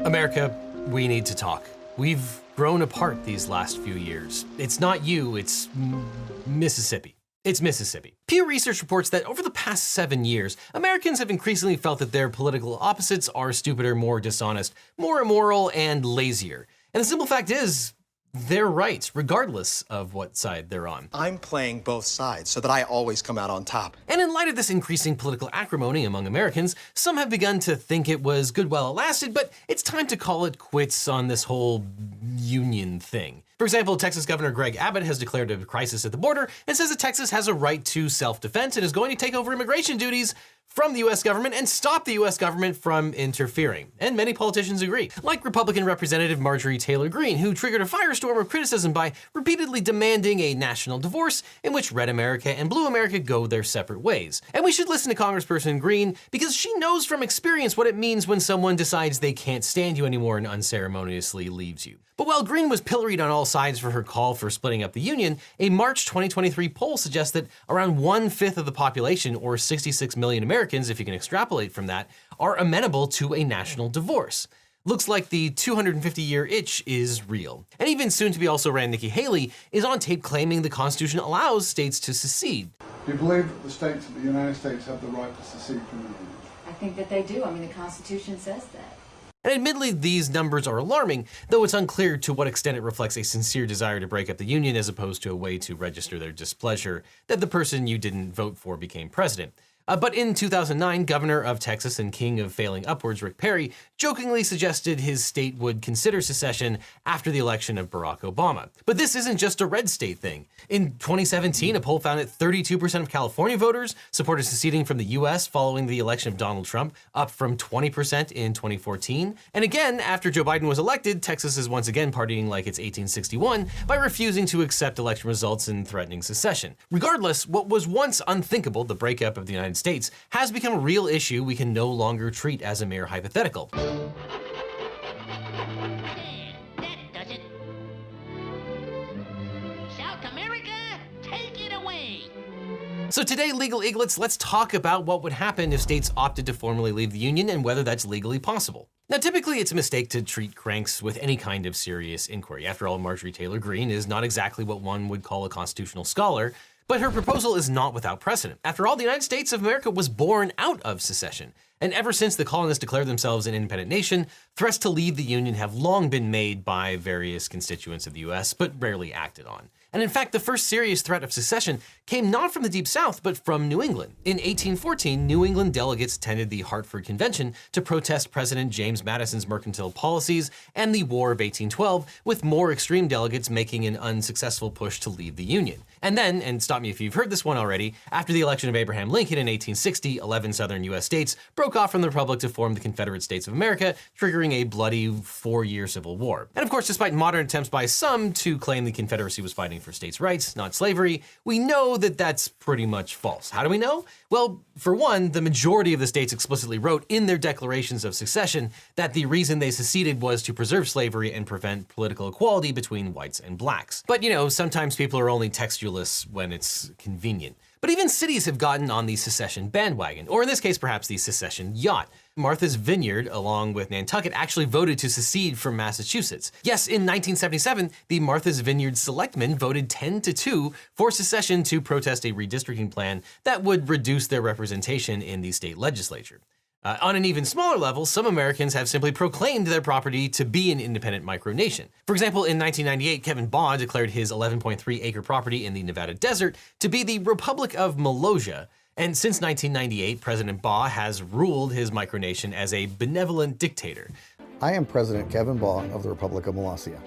America, we need to talk. We've grown apart these last few years. It's not you, it's Mississippi. It's Mississippi. Pew Research reports that over the past seven years, Americans have increasingly felt that their political opposites are stupider, more dishonest, more immoral, and lazier. And the simple fact is, they're right, regardless of what side they're on. I'm playing both sides so that I always come out on top. And in light of this increasing political acrimony among Americans, some have begun to think it was good while it lasted, but it's time to call it quits on this whole union thing. For example, Texas Governor Greg Abbott has declared a crisis at the border and says that Texas has a right to self defense and is going to take over immigration duties from the US government and stop the US government from interfering. And many politicians agree, like Republican Representative Marjorie Taylor Greene, who triggered a firestorm of criticism by repeatedly demanding a national divorce in which red America and blue America go their separate ways. And we should listen to Congressperson Greene because she knows from experience what it means when someone decides they can't stand you anymore and unceremoniously leaves you. But while Greene was pilloried on all sides for her call for splitting up the Union, a March 2023 poll suggests that around one fifth of the population, or 66 million Americans, if you can extrapolate from that, are amenable to a national divorce. Looks like the 250 year itch is real. And even soon to be also ran Nikki Haley is on tape claiming the Constitution allows states to secede. Do you believe that the states of the United States have the right to secede from the Union? I think that they do. I mean, the Constitution says that. And admittedly, these numbers are alarming, though it's unclear to what extent it reflects a sincere desire to break up the union as opposed to a way to register their displeasure that the person you didn't vote for became president. Uh, but in 2009, governor of Texas and king of failing upwards, Rick Perry, jokingly suggested his state would consider secession after the election of Barack Obama. But this isn't just a red state thing. In 2017, a poll found that 32% of California voters supported seceding from the US following the election of Donald Trump, up from 20% in 2014. And again, after Joe Biden was elected, Texas is once again partying like it's 1861 by refusing to accept election results and threatening secession. Regardless, what was once unthinkable, the breakup of the United States, has become a real issue we can no longer treat as a mere hypothetical. That does it. South America, take it away. So today, Legal Eaglets, let's talk about what would happen if states opted to formally leave the Union and whether that's legally possible. Now, typically it's a mistake to treat cranks with any kind of serious inquiry. After all, Marjorie Taylor Greene is not exactly what one would call a constitutional scholar, but her proposal is not without precedent. After all, the United States of America was born out of secession. And ever since the colonists declared themselves an independent nation, threats to leave the Union have long been made by various constituents of the US, but rarely acted on. And in fact, the first serious threat of secession came not from the Deep South, but from New England. In 1814, New England delegates attended the Hartford Convention to protest President James Madison's mercantile policies and the War of 1812, with more extreme delegates making an unsuccessful push to leave the Union. And then, and stop me if you've heard this one already, after the election of Abraham Lincoln in 1860, 11 southern US states broke off from the Republic to form the Confederate States of America, triggering a bloody four year civil war. And of course, despite modern attempts by some to claim the Confederacy was fighting for states' rights, not slavery, we know that that's pretty much false. How do we know? Well, for one, the majority of the states explicitly wrote in their declarations of secession that the reason they seceded was to preserve slavery and prevent political equality between whites and blacks. But you know, sometimes people are only textualists when it's convenient. But even cities have gotten on the secession bandwagon, or in this case, perhaps the secession yacht. Martha's Vineyard, along with Nantucket, actually voted to secede from Massachusetts. Yes, in 1977, the Martha's Vineyard selectmen voted 10 to 2 for secession to protest a redistricting plan that would reduce their representation in the state legislature. Uh, on an even smaller level, some Americans have simply proclaimed their property to be an independent micronation. For example, in 1998, Kevin Baugh declared his 11.3 acre property in the Nevada desert to be the Republic of Molossia. And since 1998, President Baugh has ruled his micronation as a benevolent dictator. I am President Kevin Baugh of the Republic of Molossia,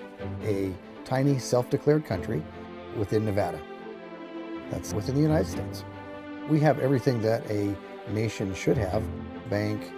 a tiny self declared country within Nevada. That's within the United States. We have everything that a nation should have bank,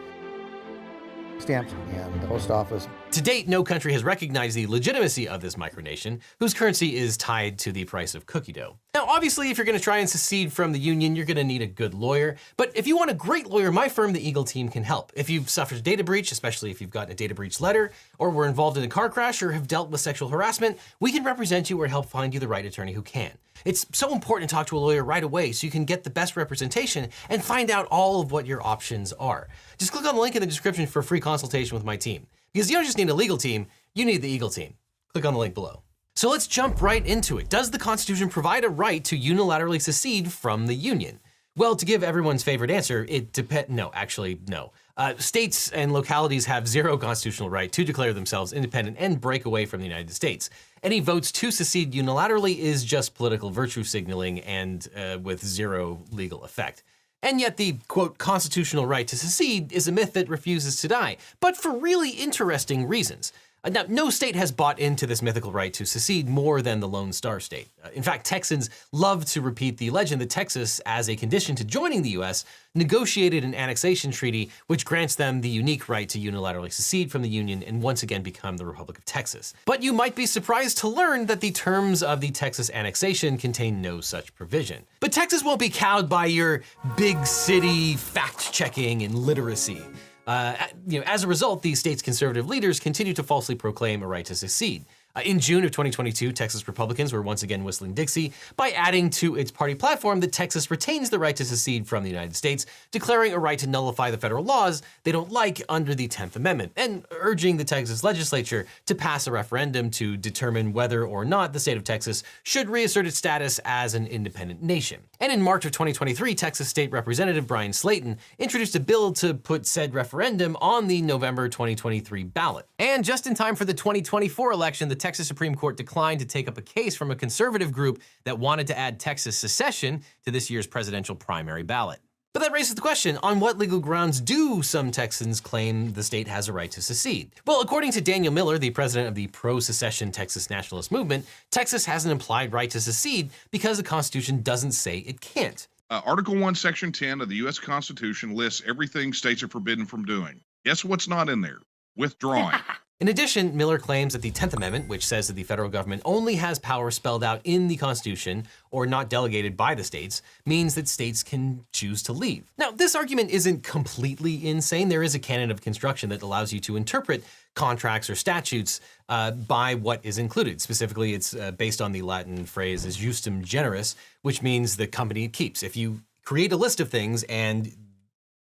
stamps, and the post office. To date, no country has recognized the legitimacy of this micronation, whose currency is tied to the price of cookie dough. Now, obviously, if you're going to try and secede from the union, you're going to need a good lawyer. But if you want a great lawyer, my firm, the Eagle Team, can help. If you've suffered a data breach, especially if you've gotten a data breach letter, or were involved in a car crash, or have dealt with sexual harassment, we can represent you or help find you the right attorney who can. It's so important to talk to a lawyer right away so you can get the best representation and find out all of what your options are. Just click on the link in the description for a free consultation with my team. Because you don't just need a legal team, you need the Eagle team. Click on the link below. So let's jump right into it. Does the Constitution provide a right to unilaterally secede from the Union? Well, to give everyone's favorite answer, it depends. No, actually, no. Uh, states and localities have zero constitutional right to declare themselves independent and break away from the United States. Any votes to secede unilaterally is just political virtue signaling and uh, with zero legal effect. And yet, the quote, constitutional right to secede is a myth that refuses to die, but for really interesting reasons. Uh, now, no state has bought into this mythical right to secede more than the Lone Star State. Uh, in fact, Texans love to repeat the legend that Texas, as a condition to joining the U.S., negotiated an annexation treaty which grants them the unique right to unilaterally secede from the Union and once again become the Republic of Texas. But you might be surprised to learn that the terms of the Texas annexation contain no such provision. But Texas won't be cowed by your big city fact checking and literacy. Uh, you know, as a result, the state's conservative leaders continue to falsely proclaim a right to secede. Uh, in June of 2022, Texas Republicans were once again whistling Dixie by adding to its party platform that Texas retains the right to secede from the United States, declaring a right to nullify the federal laws they don't like under the 10th Amendment, and urging the Texas legislature to pass a referendum to determine whether or not the state of Texas should reassert its status as an independent nation. And in March of 2023, Texas State Representative Bryan Slaton introduced a bill to put said referendum on the November 2023 ballot. And just in time for the 2024 election, the Texas Supreme Court declined to take up a case from a conservative group that wanted to add Texas secession to this year's presidential primary ballot. But that raises the question on what legal grounds do some Texans claim the state has a right to secede? Well, according to Daniel Miller, the president of the pro secession Texas Nationalist Movement, Texas has an implied right to secede because the Constitution doesn't say it can't. Uh, Article 1, Section 10 of the U.S. Constitution lists everything states are forbidden from doing. Guess what's not in there? Withdrawing. In addition, Miller claims that the 10th Amendment, which says that the federal government only has power spelled out in the Constitution or not delegated by the states, means that states can choose to leave. Now, this argument isn't completely insane. There is a canon of construction that allows you to interpret contracts or statutes uh, by what is included. Specifically, it's uh, based on the Latin phrase ejusdem generis, which means the company it keeps. If you create a list of things and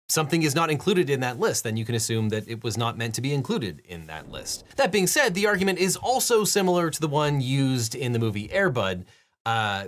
something is not included in that list, then you can assume that it was not meant to be included in that list. That being said, the argument is also similar to the one used in the movie Airbud. Uh,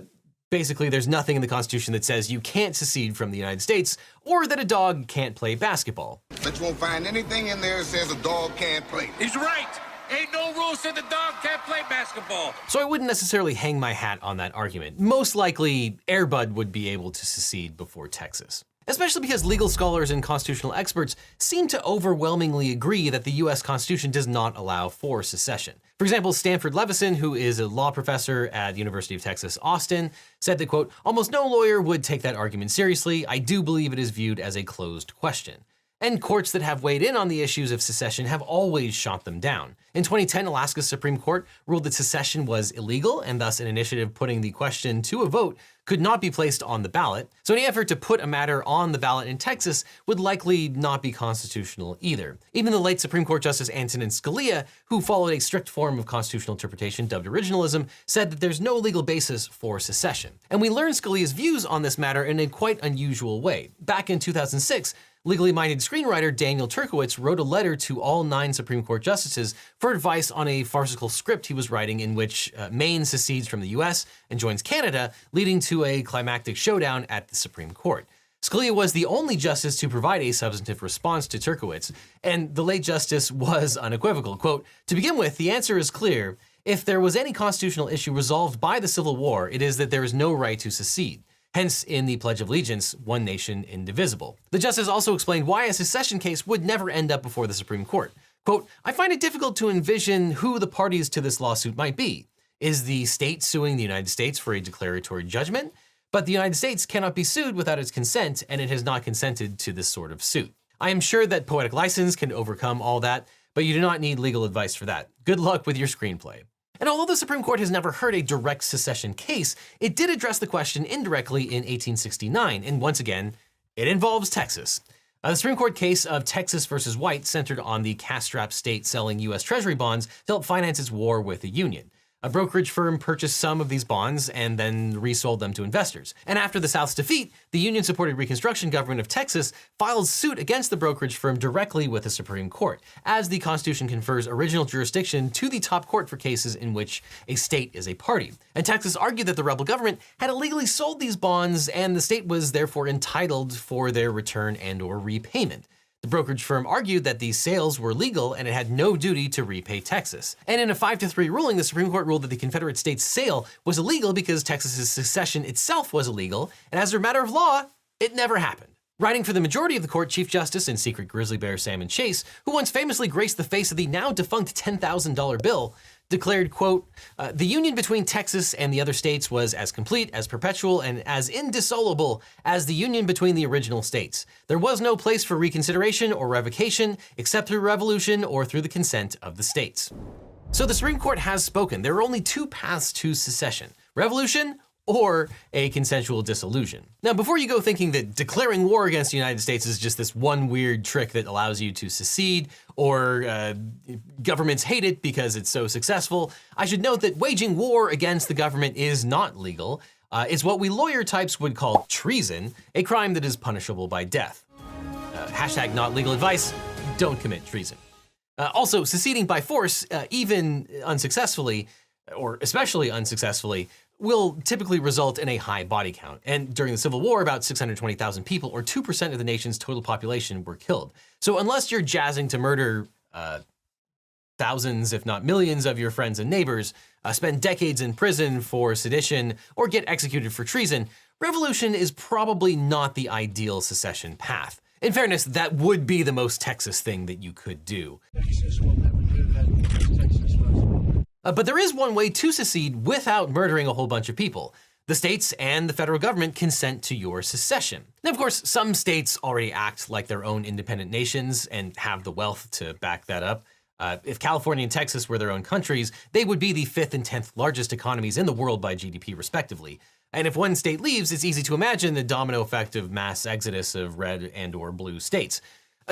basically, there's nothing in the Constitution that says you can't secede from the United States or that a dog can't play basketball. But you won't find anything in there that says a dog can't play. He's right. Ain't no rule said the dog can't play basketball. So I wouldn't necessarily hang my hat on that argument. Most likely, Airbud would be able to secede before Texas especially because legal scholars and constitutional experts seem to overwhelmingly agree that the US Constitution does not allow for secession. For example, Sanford Levinson, who is a law professor at the University of Texas, Austin, said that, quote, almost no lawyer would take that argument seriously. I do believe it is viewed as a closed question. And courts that have weighed in on the issues of secession have always shot them down. In 2010, Alaska's Supreme Court ruled that secession was illegal, and thus an initiative putting the question to a vote could not be placed on the ballot. So any effort to put a matter on the ballot in Texas would likely not be constitutional either. Even the late Supreme Court Justice Antonin Scalia, who followed a strict form of constitutional interpretation dubbed originalism, said that there's no legal basis for secession. And we learned Scalia's views on this matter in a quite unusual way. Back in 2006, Legally minded screenwriter Daniel Turkewitz wrote a letter to all nine Supreme Court justices for advice on a farcical script he was writing in which uh, Maine secedes from the US and joins Canada, leading to a climactic showdown at the Supreme Court. Scalia was the only justice to provide a substantive response to Turkewitz, and the late justice was unequivocal. Quote, to begin with, the answer is clear. If there was any constitutional issue resolved by the Civil War, it is that there is no right to secede. Hence, in the Pledge of Allegiance, one nation indivisible. The justice also explained why a secession case would never end up before the Supreme Court. Quote, I find it difficult to envision who the parties to this lawsuit might be. Is the state suing the United States for a declaratory judgment? But the United States cannot be sued without its consent, and it has not consented to this sort of suit. I am sure that poetic license can overcome all that, but you do not need legal advice for that. Good luck with your screenplay. And although the Supreme Court has never heard a direct secession case, it did address the question indirectly in 1869, and once again, it involves Texas. Uh, the Supreme Court case of Texas versus White centered on the cash-strapped state selling U.S. Treasury bonds to help finance its war with the Union. A brokerage firm purchased some of these bonds and then resold them to investors. And after the South's defeat, the Union supported Reconstruction government of Texas filed suit against the brokerage firm directly with the Supreme Court, as the Constitution confers original jurisdiction to the top court for cases in which a state is a party. And Texas argued that the rebel government had illegally sold these bonds and the state was therefore entitled for their return and or repayment. The brokerage firm argued that these sales were legal and it had no duty to repay Texas. And in a 5 to 3 ruling, the Supreme Court ruled that the Confederate States sale was illegal because Texas's secession itself was illegal, and as a matter of law, it never happened. Writing for the majority of the court, Chief Justice and secret grizzly bear Salmon Chase, who once famously graced the face of the now defunct $10,000 bill, declared, quote, uh, the union between Texas and the other states was as complete, as perpetual, and as indissoluble as the union between the original states. There was no place for reconsideration or revocation except through revolution or through the consent of the states. So the Supreme Court has spoken. There are only two paths to secession revolution or a consensual dissolution. Now, before you go thinking that declaring war against the United States is just this one weird trick that allows you to secede, or uh, governments hate it because it's so successful, I should note that waging war against the government is not legal. Uh, it's what we lawyer types would call treason, a crime that is punishable by death. Uh, hashtag not legal advice, don't commit treason. Uh, also, seceding by force, uh, even unsuccessfully, or especially unsuccessfully, will typically result in a high body count. And during the Civil War, about 620,000 people, or 2% of the nation's total population, were killed. So unless you're jazzing to murder uh, thousands, if not millions, of your friends and neighbors, uh, spend decades in prison for sedition, or get executed for treason, revolution is probably not the ideal secession path. In fairness, that would be the most Texas thing that you could do. Uh, but there is one way to secede without murdering a whole bunch of people. The states and the federal government consent to your secession. Now, of course, some states already act like their own independent nations and have the wealth to back that up. Uh, if California and Texas were their own countries, they would be the fifth and tenth largest economies in the world by GDP, respectively. And if one state leaves, it's easy to imagine the domino effect of mass exodus of red and or blue states.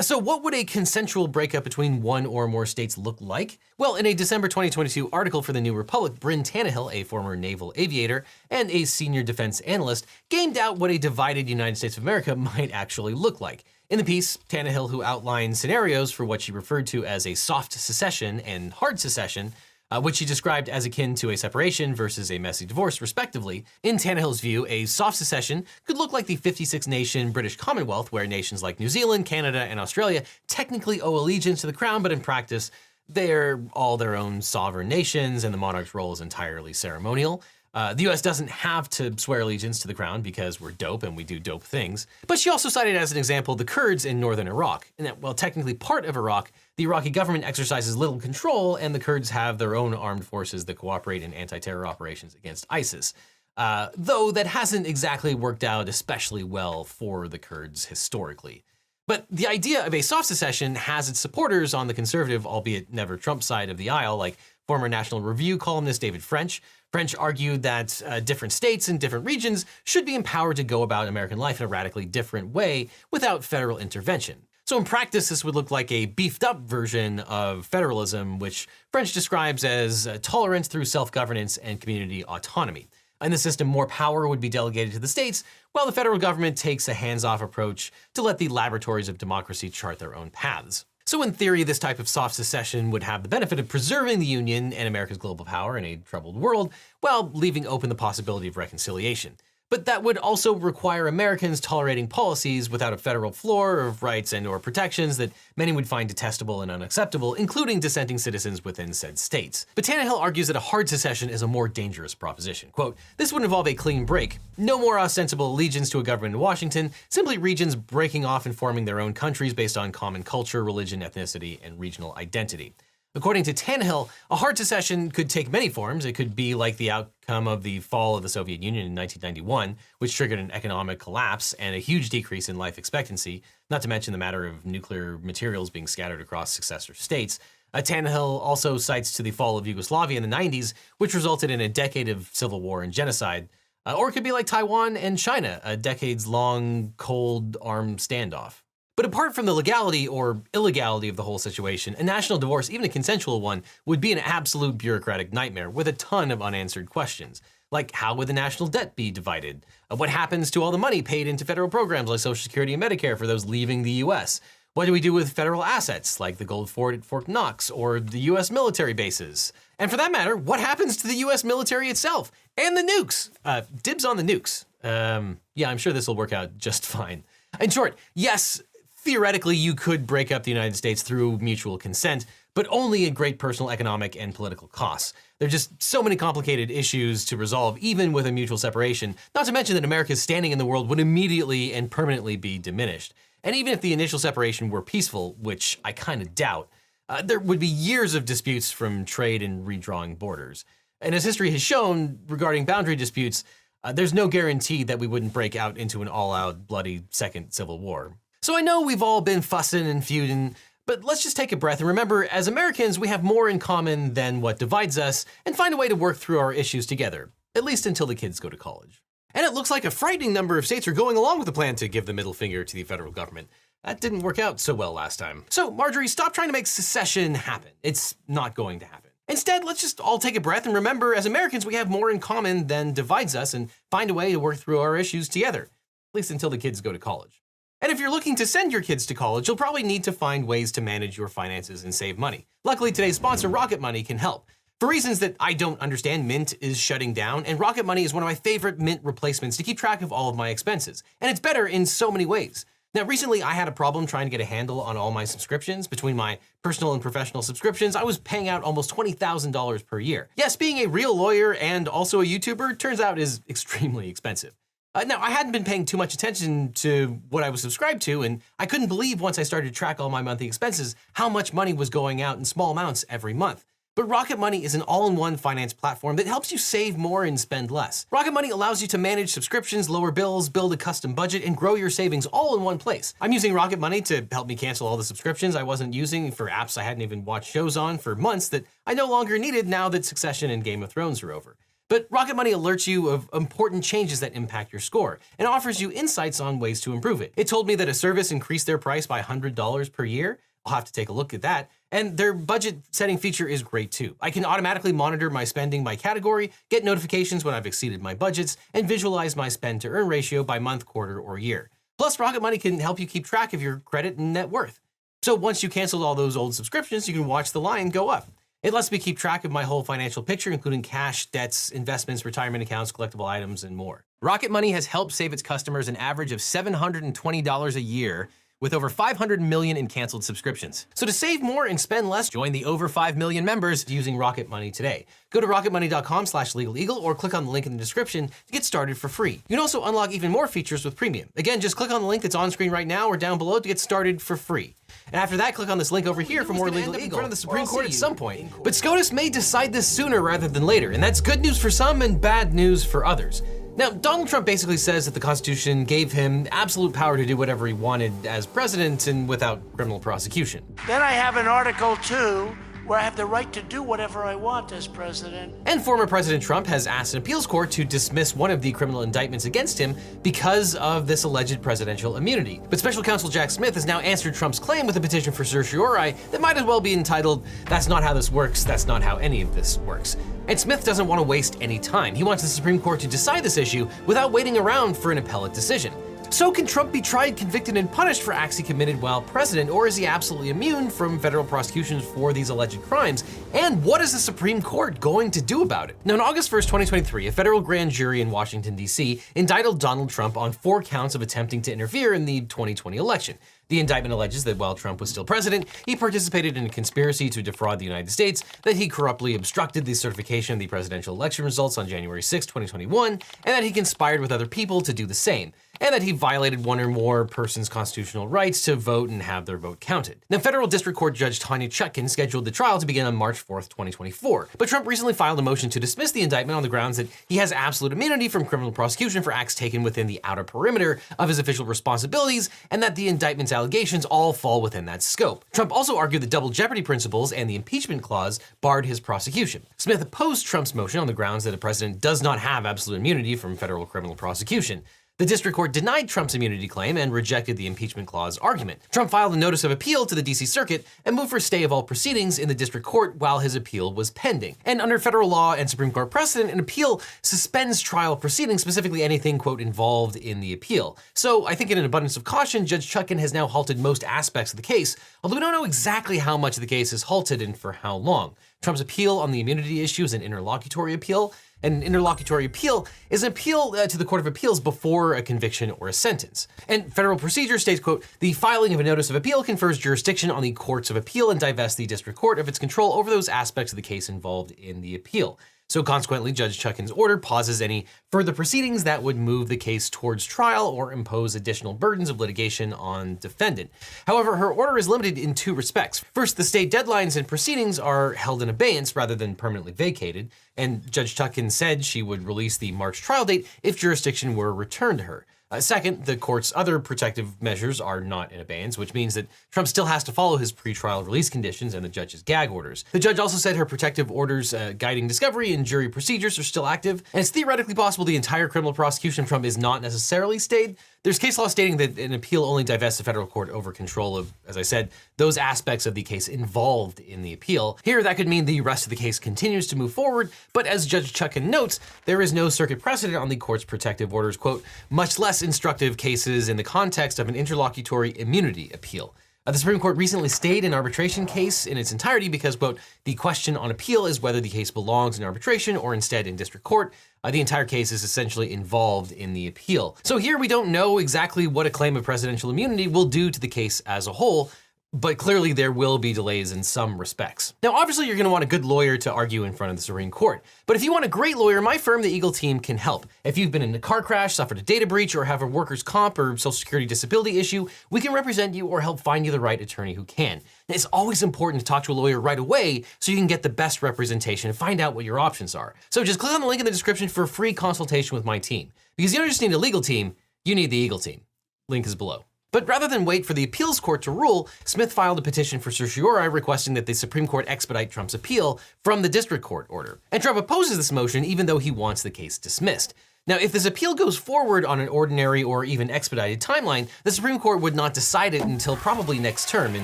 So, what would a consensual breakup between one or more states look like? Well, in a December 2022 article for the New Republic, Brynn Tannehill, a former naval aviator and a senior defense analyst, gamed out what a divided United States of America might actually look like. In the piece, Tannehill, who outlined scenarios for what she referred to as a soft secession and hard secession, uh, which he described as akin to a separation versus a messy divorce, respectively. In Tannehill's view, a soft secession could look like the 56 nation British Commonwealth, where nations like New Zealand, Canada, and Australia technically owe allegiance to the crown, but in practice, they're all their own sovereign nations, and the monarch's role is entirely ceremonial. Uh, the US doesn't have to swear allegiance to the crown because we're dope and we do dope things. But she also cited as an example the Kurds in northern Iraq, and that while technically part of Iraq, the Iraqi government exercises little control, and the Kurds have their own armed forces that cooperate in anti terror operations against ISIS. Uh, though that hasn't exactly worked out especially well for the Kurds historically. But the idea of a soft secession has its supporters on the conservative, albeit never Trump side of the aisle, like former National Review columnist David French. French argued that uh, different states and different regions should be empowered to go about American life in a radically different way without federal intervention. So, in practice, this would look like a beefed up version of federalism, which French describes as uh, tolerance through self governance and community autonomy. In the system, more power would be delegated to the states, while the federal government takes a hands off approach to let the laboratories of democracy chart their own paths. So, in theory, this type of soft secession would have the benefit of preserving the Union and America's global power in a troubled world, while leaving open the possibility of reconciliation. But that would also require Americans tolerating policies without a federal floor of rights and or protections that many would find detestable and unacceptable, including dissenting citizens within said states. But Tannehill argues that a hard secession is a more dangerous proposition. Quote, this would involve a clean break. No more ostensible allegiance to a government in Washington, simply regions breaking off and forming their own countries based on common culture, religion, ethnicity, and regional identity. According to Tannehill, a hard secession could take many forms. It could be like the outcome of the fall of the Soviet Union in 1991, which triggered an economic collapse and a huge decrease in life expectancy, not to mention the matter of nuclear materials being scattered across successor states. Uh, also cites to the fall of Yugoslavia in the 90s, which resulted in a decade of civil war and genocide. Uh, or it could be like Taiwan and China, a decades long cold armed standoff. But apart from the legality or illegality of the whole situation, a national divorce, even a consensual one, would be an absolute bureaucratic nightmare with a ton of unanswered questions. Like, how would the national debt be divided? Uh, what happens to all the money paid into federal programs like Social Security and Medicare for those leaving the US? What do we do with federal assets like the gold fort at Fort Knox or the US military bases? And for that matter, what happens to the US military itself and the nukes? Uh, dibs on the nukes. Um, yeah, I'm sure this will work out just fine. In short, yes, theoretically, you could break up the United States through mutual consent, but only at great personal, economic, and political costs. There are just so many complicated issues to resolve, even with a mutual separation, not to mention that America's standing in the world would immediately and permanently be diminished. And even if the initial separation were peaceful, which I kind of doubt, uh, there would be years of disputes from trade and redrawing borders. And as history has shown regarding boundary disputes, uh, there's no guarantee that we wouldn't break out into an all out, bloody second civil war. So I know we've all been fussing and feuding, but let's just take a breath and remember as Americans, we have more in common than what divides us and find a way to work through our issues together, at least until the kids go to college. And it looks like a frightening number of states are going along with the plan to give the middle finger to the federal government. That didn't work out so well last time. So, Marjorie, stop trying to make secession happen. It's not going to happen. Instead, let's just all take a breath and remember as Americans, we have more in common than divides us and find a way to work through our issues together, at least until the kids go to college. And if you're looking to send your kids to college, you'll probably need to find ways to manage your finances and save money. Luckily, today's sponsor, Rocket Money, can help. For reasons that I don't understand, Mint is shutting down, and Rocket Money is one of my favorite Mint replacements to keep track of all of my expenses. And it's better in so many ways. Now, recently I had a problem trying to get a handle on all my subscriptions. Between my personal and professional subscriptions, I was paying out almost $20,000 per year. Yes, being a real lawyer and also a YouTuber turns out is extremely expensive. Uh, now, I hadn't been paying too much attention to what I was subscribed to, and I couldn't believe once I started to track all my monthly expenses how much money was going out in small amounts every month. But Rocket Money is an all-in-one finance platform that helps you save more and spend less. Rocket Money allows you to manage subscriptions, lower bills, build a custom budget, and grow your savings all in one place. I'm using Rocket Money to help me cancel all the subscriptions I wasn't using for apps I hadn't even watched shows on for months that I no longer needed now that Succession and Game of Thrones are over. But Rocket Money alerts you of important changes that impact your score and offers you insights on ways to improve it. It told me that a service increased their price by $100 per year. I'll have to take a look at that. And their budget setting feature is great too. I can automatically monitor my spending by category, get notifications when I've exceeded my budgets, and visualize my spend to earn ratio by month, quarter, or year. Plus, Rocket Money can help you keep track of your credit and net worth. So once you canceled all those old subscriptions, you can watch the line go up. It lets me keep track of my whole financial picture, including cash, debts, investments, retirement accounts, collectible items, and more. Rocket Money has helped save its customers an average of $720 a year with over 500 million in canceled subscriptions. So to save more and spend less, join the over 5 million members using Rocket Money today. Go to rocketmoney.com slash legaleagle or click on the link in the description to get started for free. You can also unlock even more features with premium. Again, just click on the link that's on screen right now or down below to get started for free. And after that, click on this link over here for more Legal Eagle in front of the Supreme Court at some point. But SCOTUS may decide this sooner rather than later, and that's good news for some and bad news for others. Now, Donald Trump basically says that the Constitution gave him absolute power to do whatever he wanted as president and without criminal prosecution. Then I have an Article 2 where I have the right to do whatever I want as president. And former President Trump has asked an appeals court to dismiss one of the criminal indictments against him because of this alleged presidential immunity. But special counsel Jack Smith has now answered Trump's claim with a petition for certiorari that might as well be entitled, That's Not How This Works, That's Not How Any of This Works. And Smith doesn't want to waste any time. He wants the Supreme Court to decide this issue without waiting around for an appellate decision. So can Trump be tried, convicted, and punished for acts he committed while president, or is he absolutely immune from federal prosecutions for these alleged crimes? And what is the Supreme Court going to do about it? Now, on August 1st, 2023, a federal grand jury in Washington, D.C. indicted Donald Trump on four counts of attempting to interfere in the 2020 election. The indictment alleges that while Trump was still president, he participated in a conspiracy to defraud the United States, that he corruptly obstructed the certification of the presidential election results on January 6, 2021, and that he conspired with other people to do the same and that he violated one or more persons' constitutional rights to vote and have their vote counted. Now, federal district court judge Tanya Chutkan scheduled the trial to begin on March 4th, 2024, but Trump recently filed a motion to dismiss the indictment on the grounds that he has absolute immunity from criminal prosecution for acts taken within the outer perimeter of his official responsibilities, and that the indictment's allegations all fall within that scope. Trump also argued that double jeopardy principles and the impeachment clause barred his prosecution. Smith opposed Trump's motion on the grounds that a president does not have absolute immunity from federal criminal prosecution. The district court denied Trump's immunity claim and rejected the impeachment clause argument. Trump filed a notice of appeal to the DC Circuit and moved for stay of all proceedings in the district court while his appeal was pending. And under federal law and Supreme Court precedent, an appeal suspends trial proceedings, specifically anything, quote, involved in the appeal. So I think in an abundance of caution, Judge Chutkan has now halted most aspects of the case, although we don't know exactly how much of the case is halted and for how long. Trump's appeal on the immunity issue is an interlocutory appeal, an interlocutory appeal is an appeal uh, to the Court of Appeals before a conviction or a sentence. And federal procedure states, quote, the filing of a notice of appeal confers jurisdiction on the courts of appeal and divests the district court of its control over those aspects of the case involved in the appeal. So consequently, Judge Chutkan's order pauses any further proceedings that would move the case towards trial or impose additional burdens of litigation on defendant. However, her order is limited in two respects. First, the state deadlines and proceedings are held in abeyance rather than permanently vacated, and Judge Chutkan said she would release the March trial date if jurisdiction were returned to her. Uh, second, the court's other protective measures are not in abeyance, which means that Trump still has to follow his pretrial release conditions and the judge's gag orders. The judge also said her protective orders uh, guiding discovery and jury procedures are still active, and it's theoretically possible the entire criminal prosecution Trump is not necessarily stayed, there's case law stating that an appeal only divests the federal court over control of, as I said, those aspects of the case involved in the appeal. Here, that could mean the rest of the case continues to move forward, but as Judge Chutkan notes, there is no circuit precedent on the court's protective orders, quote, much less instructive cases in the context of an interlocutory immunity appeal. Uh, the Supreme Court recently stayed an arbitration case in its entirety because, quote, the question on appeal is whether the case belongs in arbitration or instead in district court. Uh, the entire case is essentially involved in the appeal. So here we don't know exactly what a claim of presidential immunity will do to the case as a whole, but clearly there will be delays in some respects. Now, obviously, you're going to want a good lawyer to argue in front of the Supreme Court. But if you want a great lawyer, my firm, the Eagle Team, can help. If you've been in a car crash, suffered a data breach, or have a workers' comp or social security disability issue, we can represent you or help find you the right attorney who can. It's always important to talk to a lawyer right away so you can get the best representation and find out what your options are. So just click on the link in the description for a free consultation with my team. Because you don't just need a legal team, you need the Eagle Team. Link is below. But rather than wait for the appeals court to rule, Smith filed a petition for certiorari requesting that the Supreme Court expedite Trump's appeal from the district court order. And Trump opposes this motion even though he wants the case dismissed. Now, if this appeal goes forward on an ordinary or even expedited timeline, the Supreme Court would not decide it until probably next term in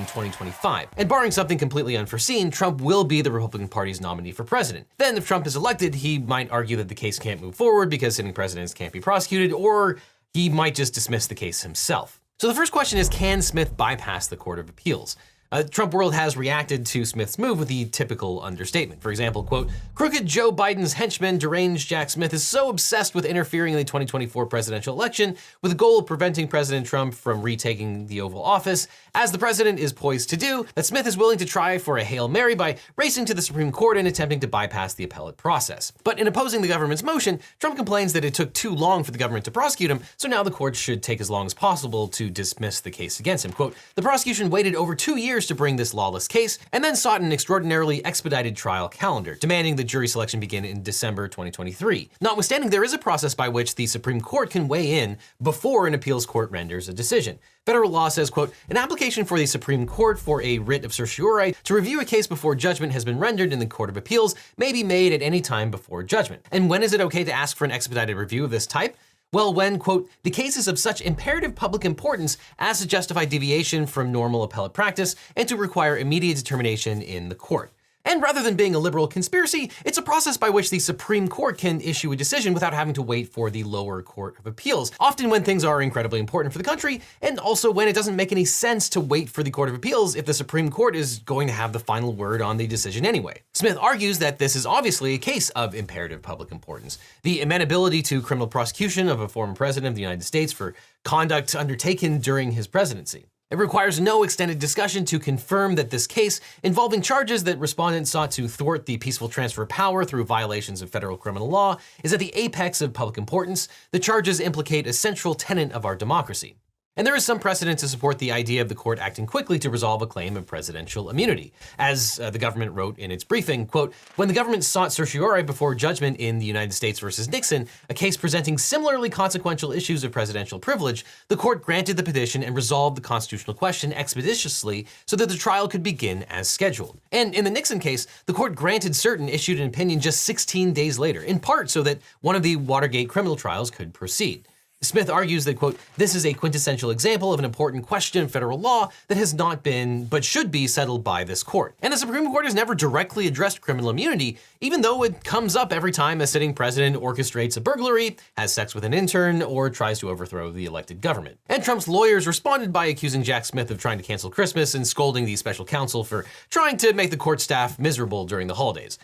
2025. And barring something completely unforeseen, Trump will be the Republican Party's nominee for president. Then, if Trump is elected, he might argue that the case can't move forward because sitting presidents can't be prosecuted, or he might just dismiss the case himself. So the first question is, can Smith bypass the Court of Appeals? Uh, Trump World has reacted to Smith's move with the typical understatement. For example, quote, crooked Joe Biden's henchman, deranged Jack Smith, is so obsessed with interfering in the 2024 presidential election with the goal of preventing President Trump from retaking the Oval Office, as the president is poised to do, that Smith is willing to try for a Hail Mary by racing to the Supreme Court and attempting to bypass the appellate process. But in opposing the government's motion, Trump complains that it took too long for the government to prosecute him, so now the court should take as long as possible to dismiss the case against him. Quote, the prosecution waited over two years years to bring this lawless case, and then sought an extraordinarily expedited trial calendar, demanding the jury selection begin in December 2023. Notwithstanding, there is a process by which the Supreme Court can weigh in before an appeals court renders a decision. Federal law says, quote, an application for the Supreme Court for a writ of certiorari to review a case before judgment has been rendered in the Court of Appeals may be made at any time before judgment. And when is it okay to ask for an expedited review of this type? Well, when, quote, the case is of such imperative public importance as to justify deviation from normal appellate practice and to require immediate determination in the court. And rather than being a liberal conspiracy, it's a process by which the Supreme Court can issue a decision without having to wait for the lower court of appeals, often when things are incredibly important for the country, and also when it doesn't make any sense to wait for the Court of Appeals if the Supreme Court is going to have the final word on the decision anyway. Smith argues that this is obviously a case of imperative public importance. The amenability to criminal prosecution of a former president of the United States for conduct undertaken during his presidency. It requires no extended discussion to confirm that this case, involving charges that respondents sought to thwart the peaceful transfer of power through violations of federal criminal law, is at the apex of public importance. The charges implicate a central tenet of our democracy. And there is some precedent to support the idea of the court acting quickly to resolve a claim of presidential immunity. As uh, the government wrote in its briefing, quote, when the government sought certiorari before judgment in the United States versus Nixon, a case presenting similarly consequential issues of presidential privilege, the court granted the petition and resolved the constitutional question expeditiously so that the trial could begin as scheduled. And in the Nixon case, the court granted cert and issued an opinion just 16 days later, in part so that one of the Watergate criminal trials could proceed. Smith argues that, quote, this is a quintessential example of an important question of federal law that has not been, but should be, settled by this court. And the Supreme Court has never directly addressed criminal immunity, even though it comes up every time a sitting president orchestrates a burglary, has sex with an intern, or tries to overthrow the elected government. And Trump's lawyers responded by accusing Jack Smith of trying to cancel Christmas and scolding the special counsel for trying to make the court staff miserable during the holidays.